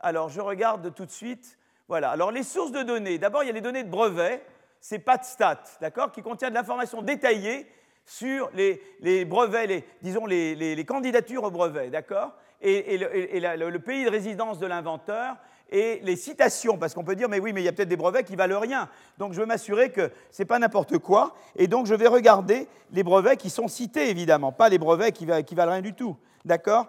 Alors, je regarde tout de suite voilà. Alors les sources de données, d'abord il y a les données de brevets, c'est PatStat, d'accord, qui contient de l'information détaillée sur les, brevets, disons les, candidatures au brevet, d'accord, et, le, pays de résidence de l'inventeur et les citations, parce qu'on peut dire, mais oui, mais il y a peut-être des brevets qui valent rien. Donc je veux m'assurer que ce n'est pas n'importe quoi, et donc je vais regarder les brevets qui sont cités, évidemment, pas les brevets qui, qui valent rien du tout, d'accord?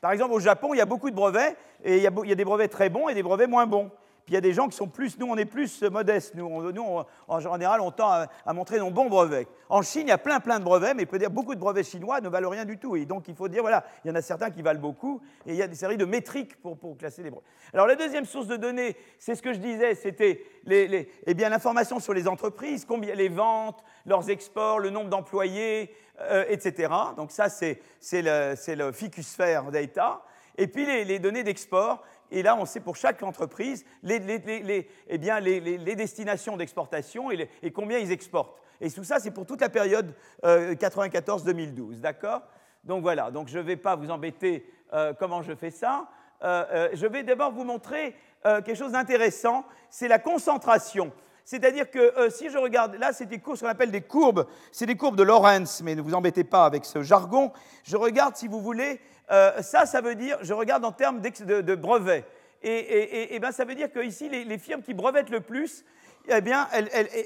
Par exemple, au Japon, il y a beaucoup de brevets, et il y a des brevets très bons et des brevets moins bons. Puis il y a des gens qui sont plus, nous on est plus modestes, nous, en général on tend à, montrer nos bons brevets. En Chine il y a plein plein de brevets, mais peut dire beaucoup de brevets chinois ne valent rien du tout. Et donc il faut dire, voilà, il y en a certains qui valent beaucoup, et il y a des séries de métriques pour, classer les brevets. Alors la deuxième source de données, c'est ce que je disais, c'était les, eh bien, l'information sur les entreprises, combien les ventes, leurs exports, le nombre d'employés, euh, etc. Donc ça c'est, le, le ficusphère data. Et puis les, les données d'export, et là, on sait pour chaque entreprise les, eh bien, les destinations d'exportation et, combien ils exportent. Et tout ça, c'est pour toute la période 94-2012, euh, d'accord? Donc voilà, donc je ne vais pas vous embêter euh, comment je fais ça. Euh, je vais d'abord vous montrer quelque chose d'intéressant, c'est la concentration. C'est-à-dire que si je regarde, là, c'est des courbes, ce qu'on appelle des courbes, c'est des courbes de Lorentz, mais ne vous embêtez pas avec ce jargon. Je regarde, si vous voulez, euh, ça, ça veut dire, je regarde en termes de, brevets. Et, ben, ça veut dire que ici, les, firmes qui brevettent le plus, eh bien,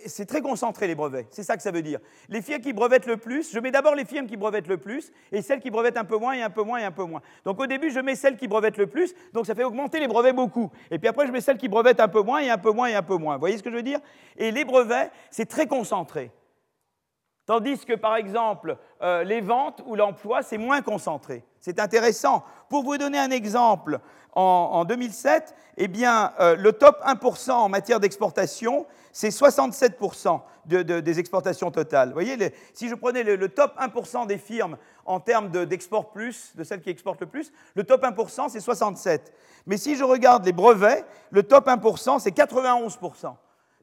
c'est très concentré les brevets. C'est ça que ça veut dire. Les firmes qui brevettent le plus, je mets d'abord les firmes qui brevettent le plus et celles qui brevettent un peu moins et un peu moins et un peu moins. Donc au début, je mets celles qui brevettent le plus, donc ça fait augmenter les brevets beaucoup. Et puis après, je mets celles qui brevettent un peu moins et un peu moins et un peu moins. Vous voyez ce que je veux dire? Et les brevets, c'est très concentré. Tandis que, par exemple, euh, les ventes ou l'emploi, c'est moins concentré. C'est intéressant. Pour vous donner un exemple, en, 2007, eh bien, euh, le top 1% en matière d'exportation, c'est 67% des exportations totales. Vous voyez, si je prenais le, top 1% des firmes en termes d'export plus, de celles qui exportent le plus, le top 1%, c'est 67. Mais si je regarde les brevets, le top 1%, c'est 91%. Donc,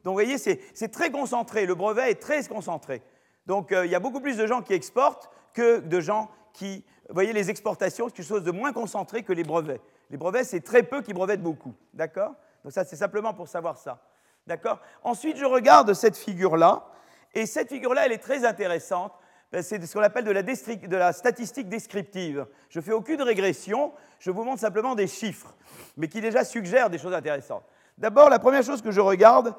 vous voyez, c'est très concentré. Le brevet est très concentré. Donc euh, il y a beaucoup plus de gens qui exportent que de gens qui... Vous voyez, les exportations, c'est quelque chose de moins concentré que les brevets. Les brevets, c'est très peu qui brevettent beaucoup. D'accord? Donc ça, c'est simplement pour savoir ça. D'accord? Ensuite, je regarde cette figure-là. Et cette figure-là, elle est très intéressante. C'est ce qu'on appelle de la, de la, statistique descriptive. Je ne fais aucune régression, je vous montre simplement des chiffres, mais qui déjà suggèrent des choses intéressantes. D'abord, la première chose que je regarde,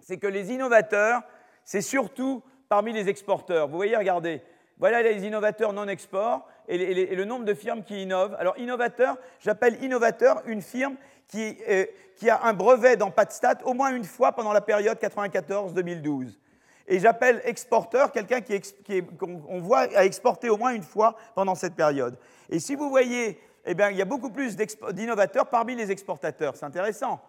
c'est que les innovateurs, c'est surtout parmi les exporteurs. Vous voyez, regardez, voilà les innovateurs non-export et, le nombre de firmes qui innovent. Alors, innovateur, j'appelle innovateur une firme qui, euh, a un brevet dans PatStat au moins une fois pendant la période 94-2012. Et j'appelle exporteur quelqu'un qu'on qui voit à exporter au moins une fois pendant cette période. Et si vous voyez, eh bien, il y a beaucoup plus d'innovateurs parmi les exportateurs. C'est intéressant.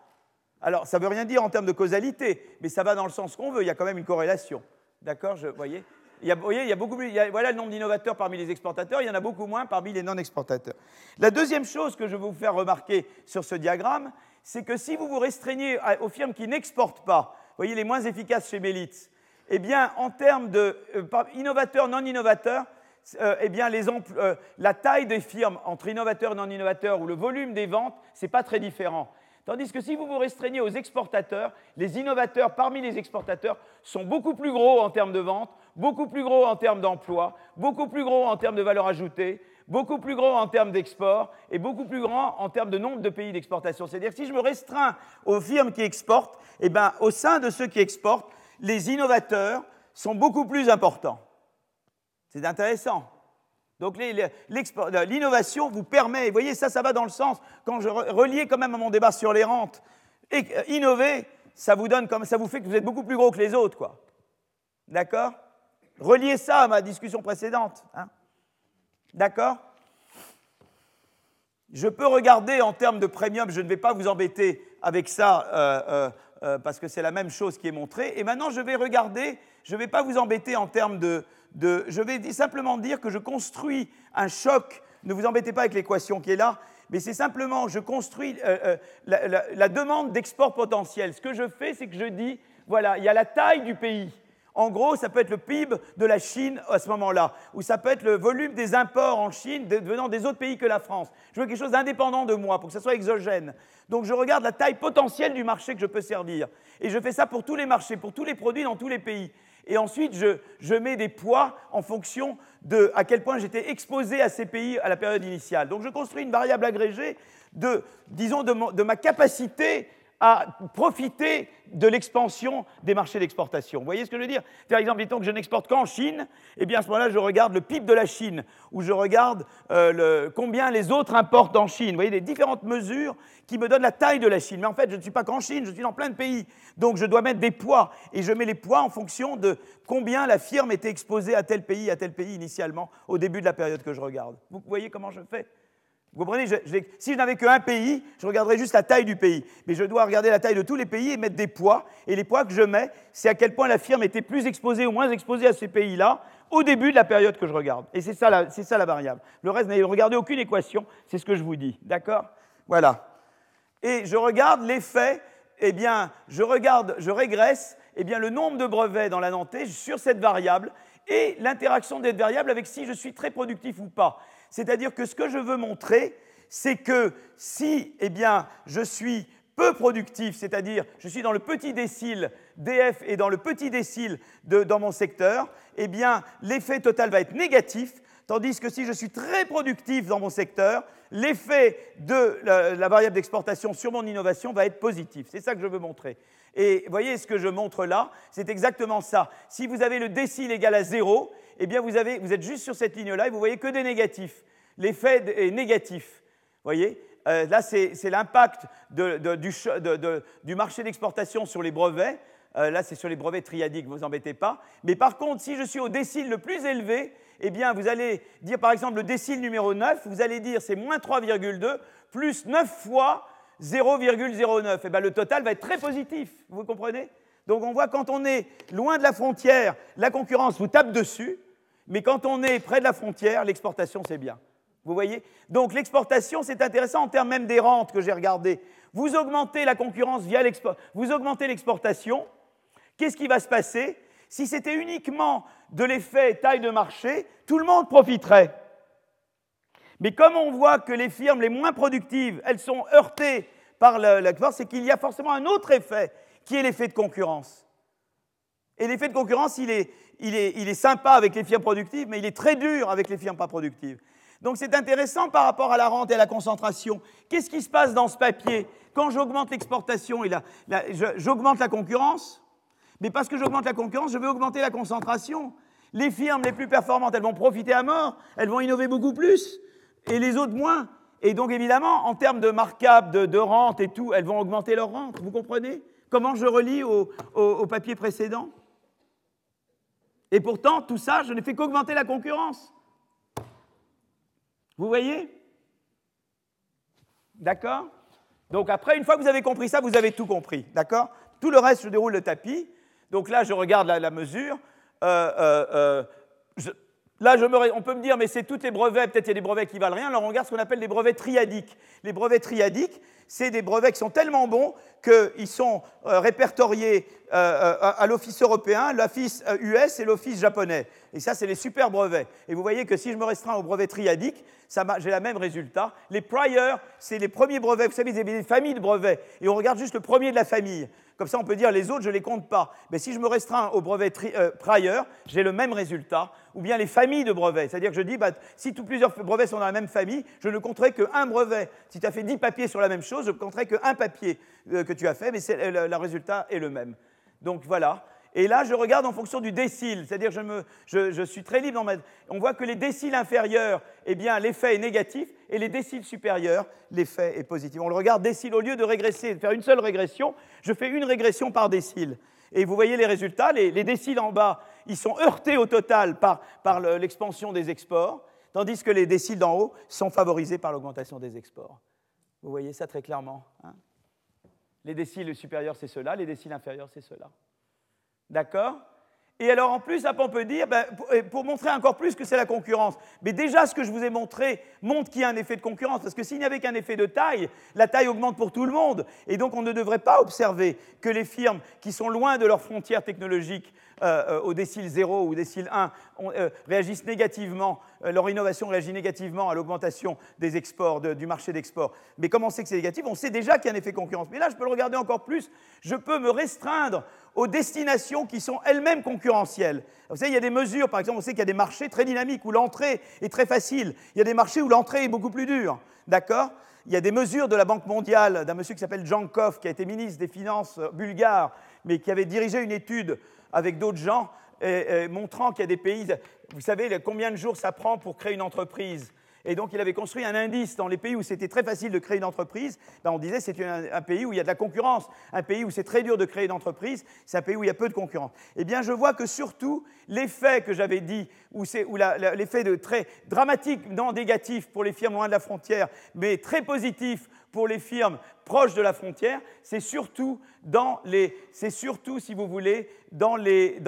Alors, ça ne veut rien dire en termes de causalité, mais ça va dans le sens qu'on veut. Il y a quand même une corrélation. D'accord Vous voyez il y a, beaucoup voilà le nombre d'innovateurs parmi les exportateurs, il y en a beaucoup moins parmi les non-exportateurs. La deuxième chose que je veux vous faire remarquer sur ce diagramme, c'est que si vous vous restreignez aux firmes qui n'exportent pas, vous voyez les moins efficaces chez Melitz, eh bien, en termes de euh, innovateurs, non-innovateurs, euh, eh bien, euh, la taille des firmes entre innovateurs et non-innovateurs ou le volume des ventes, ce n'est pas très différent. Tandis que si vous vous restreignez aux exportateurs, les innovateurs parmi les exportateurs sont beaucoup plus gros en termes de vente, beaucoup plus gros en termes d'emploi, beaucoup plus gros en termes de valeur ajoutée, beaucoup plus gros en termes d'export et beaucoup plus grand en termes de nombre de pays d'exportation. C'est-à-dire que si je me restreins aux firmes qui exportent, eh bien, au sein de ceux qui exportent, les innovateurs sont beaucoup plus importants. C'est intéressant. Donc l'innovation vous permet, vous voyez, ça, ça va dans le sens, quand je reliais quand même à mon débat sur les rentes, et, euh, innover, ça vous donne comme ça vous fait que vous êtes beaucoup plus gros que les autres, quoi. D'accord? Reliez ça à ma discussion précédente. Hein D'accord? Je peux regarder en termes de premium, je ne vais pas vous embêter avec ça euh, euh, parce que c'est la même chose qui est montrée. Et maintenant, je vais regarder, je ne vais pas vous embêter en termes de, je vais simplement dire que je construis un choc, ne vous embêtez pas avec l'équation qui est là, mais c'est simplement, je construis euh, euh, la, demande d'export potentiel. Ce que je fais, c'est que je dis, voilà, il y a la taille du pays. En gros, ça peut être le PIB de la Chine à ce moment-là, ou ça peut être le volume des imports en Chine venant des autres pays que la France. Je veux quelque chose d'indépendant de moi, pour que ça soit exogène. Donc je regarde la taille potentielle du marché que je peux servir. Et je fais ça pour tous les marchés, pour tous les produits dans tous les pays et ensuite je, mets des poids en fonction de à quel point j'étais exposé à ces pays à la période initiale. Donc je construis une variable agrégée de, disons, de ma capacité à profiter de l'expansion des marchés d'exportation. Vous voyez ce que je veux dire? Par exemple, disons que je n'exporte qu'en Chine, eh bien à ce moment-là, je regarde le PIB de la Chine, ou je regarde euh, combien les autres importent en Chine. Vous voyez, des différentes mesures qui me donnent la taille de la Chine. Mais en fait, je ne suis pas qu'en Chine, je suis dans plein de pays. Donc je dois mettre des poids, et je mets les poids en fonction de combien la firme était exposée à tel pays, à tel pays initialement, au début de la période que je regarde. Vous voyez comment je fais? Vous comprenez Si je n'avais qu'un pays, je regarderais juste la taille du pays. Mais je dois regarder la taille de tous les pays et mettre des poids. Et les poids que je mets, c'est à quel point la firme était plus exposée ou moins exposée à ces pays-là au début de la période que je regarde. Et c'est ça, la, variable. Le reste, n'avez regardé aucune équation, c'est ce que je vous dis. D'accord? Voilà. Et je regarde l'effet, eh bien, je regarde, je régresse, eh bien, le nombre de brevets dans la Nantais sur cette variable et l'interaction de cette variable avec si je suis très productif ou pas. C'est-à-dire que ce que je veux montrer, c'est que si eh bien, je suis peu productif, c'est-à-dire je suis dans le petit décile DF et dans le petit décile dans mon secteur, eh bien l'effet total va être négatif, tandis que si je suis très productif dans mon secteur, l'effet de la, variable d'exportation sur mon innovation va être positif. C'est ça que je veux montrer. Et voyez ce que je montre là, c'est exactement ça. Si vous avez le décile égal à 0, eh bien vous, êtes juste sur cette ligne-là et vous voyez que des négatifs. L'effet est négatif. Vous voyez? Euh, Là, c'est l'impact du, marché d'exportation sur les brevets. Euh, là, c'est sur les brevets triadiques, ne vous embêtez pas. Mais par contre, si je suis au décile le plus élevé, eh bien, vous allez dire, par exemple, le décile numéro 9, vous allez dire c'est moins 3,2 plus 9 fois 0,09. Eh bien, le total va être très positif, vous comprenez? Donc, on voit quand on est loin de la frontière, la concurrence vous tape dessus, mais quand on est près de la frontière, l'exportation, c'est bien. Vous voyez? Donc, l'exportation, c'est intéressant en termes même des rentes que j'ai regardées. Vous augmentez la concurrence via l'exportation, vous augmentez l'exportation, Qu'est-ce qui va se passer? Si c'était uniquement de l'effet taille de marché, tout le monde profiterait. Mais comme on voit que les firmes les moins productives, elles sont heurtées par l'export, c'est qu'il y a forcément un autre effet, qui est l'effet de concurrence. Et l'effet de concurrence, il est, il, est, sympa avec les firmes productives, mais il est très dur avec les firmes pas productives. Donc c'est intéressant par rapport à la rente et à la concentration. Qu'est-ce qui se passe dans ce papier? Quand j'augmente l'exportation et j'augmente la concurrence, mais parce que j'augmente la concurrence, je vais augmenter la concentration. Les firmes les plus performantes, elles vont profiter à mort, elles vont innover beaucoup plus, et les autres moins. Et donc évidemment, en termes de markup, de, rente et tout, elles vont augmenter leur rente. Vous comprenez? Comment je relis au papier précédent? Et pourtant, tout ça, je ne fais qu'augmenter la concurrence. Vous voyez? D'accord? Donc après, une fois que vous avez compris ça, vous avez tout compris. D'accord? Tout le reste, je déroule le tapis. Donc là, je regarde la, mesure. Euh, euh, euh, là, on peut me dire, mais c'est tous les brevets, peut-être il y a des brevets qui valent rien. Alors on regarde ce qu'on appelle les brevets triadiques. Les brevets triadiques, c'est des brevets qui sont tellement bons qu'ils sont répertoriés à l'Office européen, l'Office US et l'Office japonais. Et ça, c'est les super brevets. Et vous voyez que si je me restreins aux brevets triadiques, j'ai le même résultat. Les priors, c'est les premiers brevets. Vous savez, il y a des familles de brevets. Et on regarde juste le premier de la famille. Comme ça, on peut dire les autres, je ne les compte pas. Mais si je me restreins au brevet euh, prior, j'ai le même résultat. Ou bien les familles de brevets. C'est-à-dire que je dis, bah, si tous plusieurs brevets sont dans la même famille, je ne compterai qu'un brevet. Si tu as fait 10 papiers sur la même chose, je ne compterai qu'un papier euh, que tu as fait, mais le résultat est le même. Donc voilà. Et là, je regarde en fonction du décile, c'est-à-dire je, suis très libre dans ma... On voit que les déciles inférieurs, eh bien, l'effet est négatif, et les déciles supérieurs, l'effet est positif. On le regarde décile, au lieu de régresser, de faire une seule régression, je fais une régression par décile. Et vous voyez les résultats, les, déciles en bas, ils sont heurtés au total par, par l'expansion des exports, tandis que les déciles d'en haut sont favorisés par l'augmentation des exports. Vous voyez ça très clairement. Hein? Les déciles supérieurs, c'est cela, les déciles inférieurs, c'est cela. D'accord? Et alors en plus, on peut dire, ben, pour, montrer encore plus que c'est la concurrence, mais déjà ce que je vous ai montré montre qu'il y a un effet de concurrence, parce que s'il n'y avait qu'un effet de taille, la taille augmente pour tout le monde, et donc on ne devrait pas observer que les firmes qui sont loin de leurs frontières technologiques euh, euh, au décile 0 ou décile 1 euh, réagissent négativement, leur innovation réagit négativement à l'augmentation des exports, du marché d'export. Mais comment on sait que c'est négatif On sait déjà qu'il y a un effet concurrence. Mais là, je peux le regarder encore plus. Je peux me restreindre aux destinations qui sont elles-mêmes concurrentielles. Vous savez, il y a des mesures, par exemple, on sait qu'il y a des marchés très dynamiques où l'entrée est très facile. Il y a des marchés où l'entrée est beaucoup plus dure. D'accord? Il y a des mesures de la Banque mondiale d'un monsieur qui s'appelle Jankov, qui a été ministre des Finances bulgare, mais qui avait dirigé une étude avec d'autres gens, montrant qu'il y a des pays. Vous savez combien de jours ça prend pour créer une entreprise? Et donc, il avait construit un indice dans les pays où c'était très facile de créer une entreprise. Ben, on disait c'est un, pays où il y a de la concurrence. Un pays où c'est très dur de créer une entreprise, c'est un pays où il y a peu de concurrence. Eh bien, je vois que surtout, l'effet que j'avais dit, où, l'effet de très dramatique, non négatif pour les firmes loin de la frontière, mais très positif pour les firmes proches de la frontière, c'est surtout c'est surtout, si vous voulez, dans les,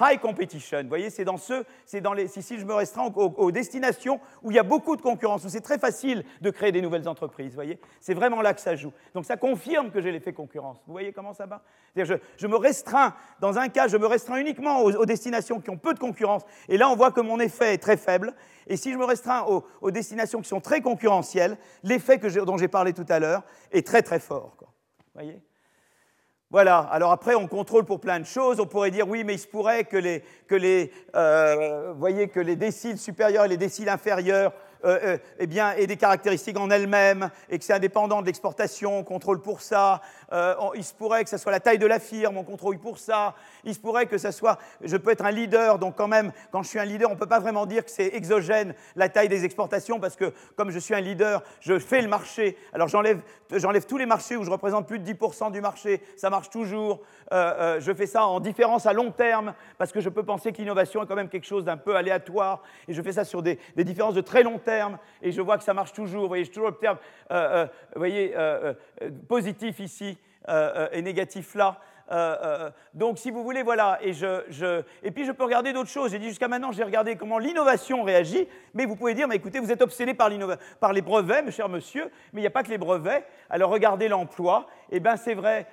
high competition. Vous voyez, c'est dans ceux, c'est dans les, si, je me restreins aux, destinations où il y a beaucoup de concurrence, où c'est très facile de créer des nouvelles entreprises. Vous voyez, c'est vraiment là que ça joue. Donc ça confirme que j'ai l'effet concurrence. Vous voyez comment ça va? Je, je, me restreins, dans un cas, je me restreins uniquement aux, destinations qui ont peu de concurrence, et là on voit que mon effet est très faible. Et si je me restreins aux, destinations qui sont très concurrentielles, l'effet dont j'ai parlé tout à l'heure est très très fort. Quoi. Voyez? Voilà, alors après on contrôle pour plein de choses, on pourrait dire oui mais il se pourrait que les, que les, euh, voyez, que les déciles supérieurs et les déciles inférieurs eh bien, ait des caractéristiques en elle-même et que c'est indépendant de l'exportation, on contrôle pour ça. il se pourrait que ce soit la taille de la firme, on contrôle pour ça. Il se pourrait que ce soit, je peux être un leader, donc quand même, quand je suis un leader, on ne peut pas vraiment dire que c'est exogène la taille des exportations parce que comme je suis un leader, je fais le marché. Alors j'enlève, tous les marchés où je représente plus de 10% du marché, ça marche toujours. je fais ça en différence à long terme parce que je peux penser que l'innovation est quand même quelque chose d'un peu aléatoire et je fais ça sur des, différences de très long terme et je vois que ça marche toujours. Vous voyez, j'ai toujours le terme euh, euh, vous voyez, euh, positif ici et négatif là. Donc, si vous voulez, voilà. Et, puis, je peux regarder d'autres choses. J'ai dit jusqu'à maintenant, j'ai regardé comment l'innovation réagit. Mais vous pouvez dire, mais écoutez, vous êtes obsédé par, les brevets, mon cher monsieur. Mais il n'y a pas que les brevets. Alors, regardez l'emploi. Eh bien, c'est vrai,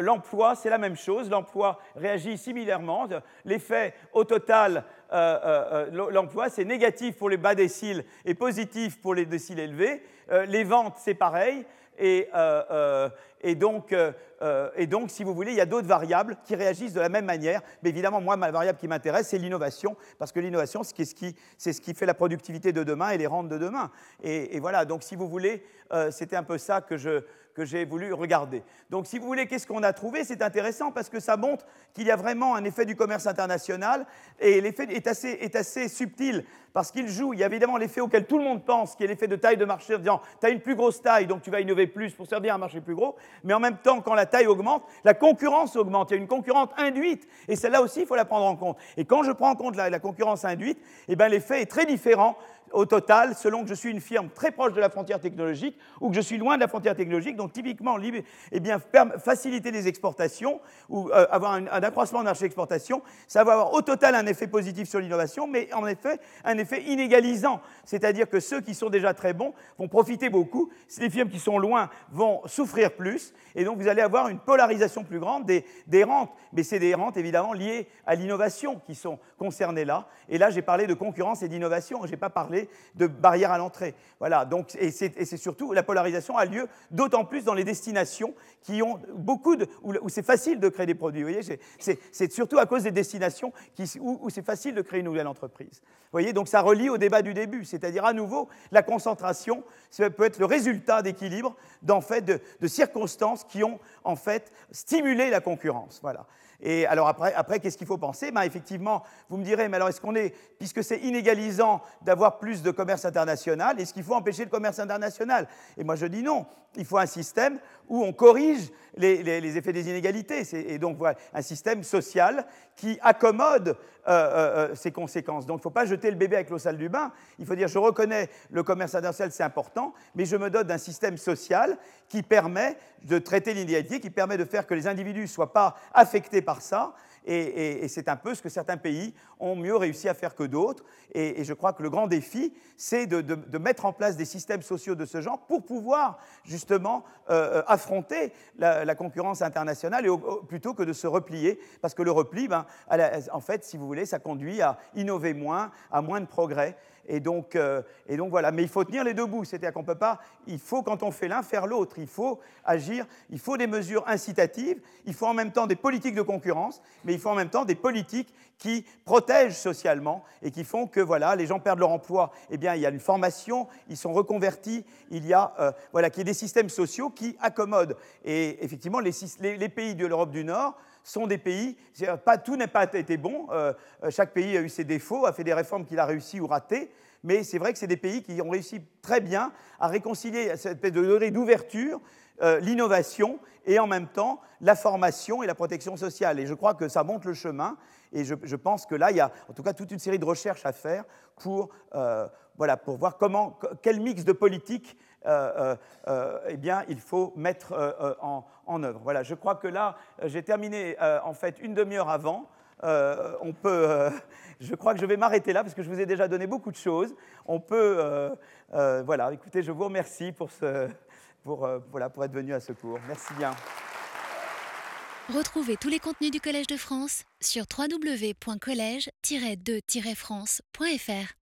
l'emploi, c'est la même chose. L'emploi réagit similairement. L'effet au total, l'emploi, c'est négatif pour les bas déciles et positif pour les déciles élevés. les ventes, c'est pareil. Et, et donc, euh, euh, et donc, si vous voulez, il y a d'autres variables qui réagissent de la même manière. Mais évidemment, moi, ma variable qui m'intéresse, c'est l'innovation, parce que l'innovation, c'est ce, qui, ce qui fait la productivité de demain et les rentes de demain. Et, voilà, donc si vous voulez, euh, c'était un peu ça que je, que j'ai voulu regarder. Donc, si vous voulez, qu'est-ce qu'on a trouvé? C'est intéressant parce que ça montre qu'il y a vraiment un effet du commerce international et l'effet est assez, est assez subtil parce qu'il joue. Il y a évidemment l'effet auquel tout le monde pense, qui est l'effet de taille de marché, en disant tu as une plus grosse taille, donc tu vas innover plus pour servir un marché plus gros. Mais en même temps, quand la taille augmente, la concurrence augmente. Il y a une concurrence induite et celle-là aussi, il faut la prendre en compte. Et quand je prends en compte la, concurrence induite, eh ben, l'effet est très différent au total, selon que je suis une firme très proche de la frontière technologique ou que je suis loin de la frontière technologique. Donc typiquement, eh bien, faciliter les exportations ou euh, avoir un, accroissement de marché d'exportation, ça va avoir au total un effet positif sur l'innovation, mais en effet un effet inégalisant. C'est-à-dire que ceux qui sont déjà très bons vont profiter beaucoup, les firmes qui sont loin vont souffrir plus, et donc vous allez avoir une polarisation plus grande des, des rentes. Mais c'est des rentes évidemment liées à l'innovation qui sont concernées là. Et là, j'ai parlé de concurrence et d'innovation, je n'ai pas parlé de barrières à l'entrée. Voilà, donc, et c'est surtout, la polarisation a lieu d'autant plus dans les destinations qui ont beaucoup de, où, c'est facile de créer des produits. Vous voyez, c'est surtout à cause des destinations où, c'est facile de créer une nouvelle entreprise. Vous voyez, donc ça relie au débat du début, c'est-à-dire à nouveau, la concentration peut être le résultat d'équilibre, en fait, de, de circonstances qui ont en fait stimulé la concurrence. Voilà. Et alors après, qu'est-ce qu'il faut penser? Ben Effectivement, vous me direz, mais alors est-ce qu'on est, puisque c'est inégalisant d'avoir plus de commerce international, est-ce qu'il faut empêcher le commerce international? Et moi je dis non, il faut un système où on corrige les, effets des inégalités. Et donc voilà, un système social qui accommode euh, euh, euh, ces conséquences. Donc il ne faut pas jeter le bébé avec l'eau sale du bain. Il faut dire, je reconnais le commerce international, c'est important, mais je me dote d'un système social qui permet de traiter l'inégalité, qui permet de faire que les individus ne soient pas affectés par ça, et, c'est un peu ce que certains pays ont mieux réussi à faire que d'autres. Et, je crois que le grand défi, c'est de, mettre en place des systèmes sociaux de ce genre pour pouvoir justement euh, euh, affronter la, concurrence internationale et plutôt que de se replier. Parce que le repli, ben, en fait, si vous voulez, ça conduit à innover moins, à moins de progrès. Et donc, euh, et donc, voilà. Mais il faut tenir les deux bouts. C'est-à-dire qu'on ne peut pas, il faut quand on fait l'un, faire l'autre. Il faut agir, il faut des mesures incitatives, il faut en même temps des politiques de concurrence, mais il faut en même temps des politiques qui protègent socialement et qui font que voilà, les gens perdent leur emploi. Eh bien, il y a une formation, ils sont reconvertis, il y a, euh, voilà, qui des systèmes sociaux qui accommodent. Et effectivement, les pays de l'Europe du Nord sont des pays, pas, tout n'a pas été bon, euh, euh, chaque pays a eu ses défauts, a fait des réformes qu'il a réussi ou ratées, mais c'est vrai que c'est des pays qui ont réussi très bien à réconcilier cette degré d'ouverture, euh, l'innovation et en même temps la formation et la protection sociale. Et je crois que ça montre le chemin. Et je, pense que là, il y a en tout cas toute une série de recherches à faire pour, voilà, pour voir comment, quel mix de politique euh, eh bien, il faut mettre en, œuvre. Voilà, je crois que là, euh, j'ai terminé euh, en fait une demi-heure avant. Euh, on peut, <laughs> je crois que je vais m'arrêter là parce que je vous ai déjà donné beaucoup de choses. On peut, voilà, écoutez, je vous remercie pour, ce, pour, voilà, pour être venu à ce cours. Merci bien. Retrouvez tous les contenus du Collège de France sur www.colège-2-france.fr.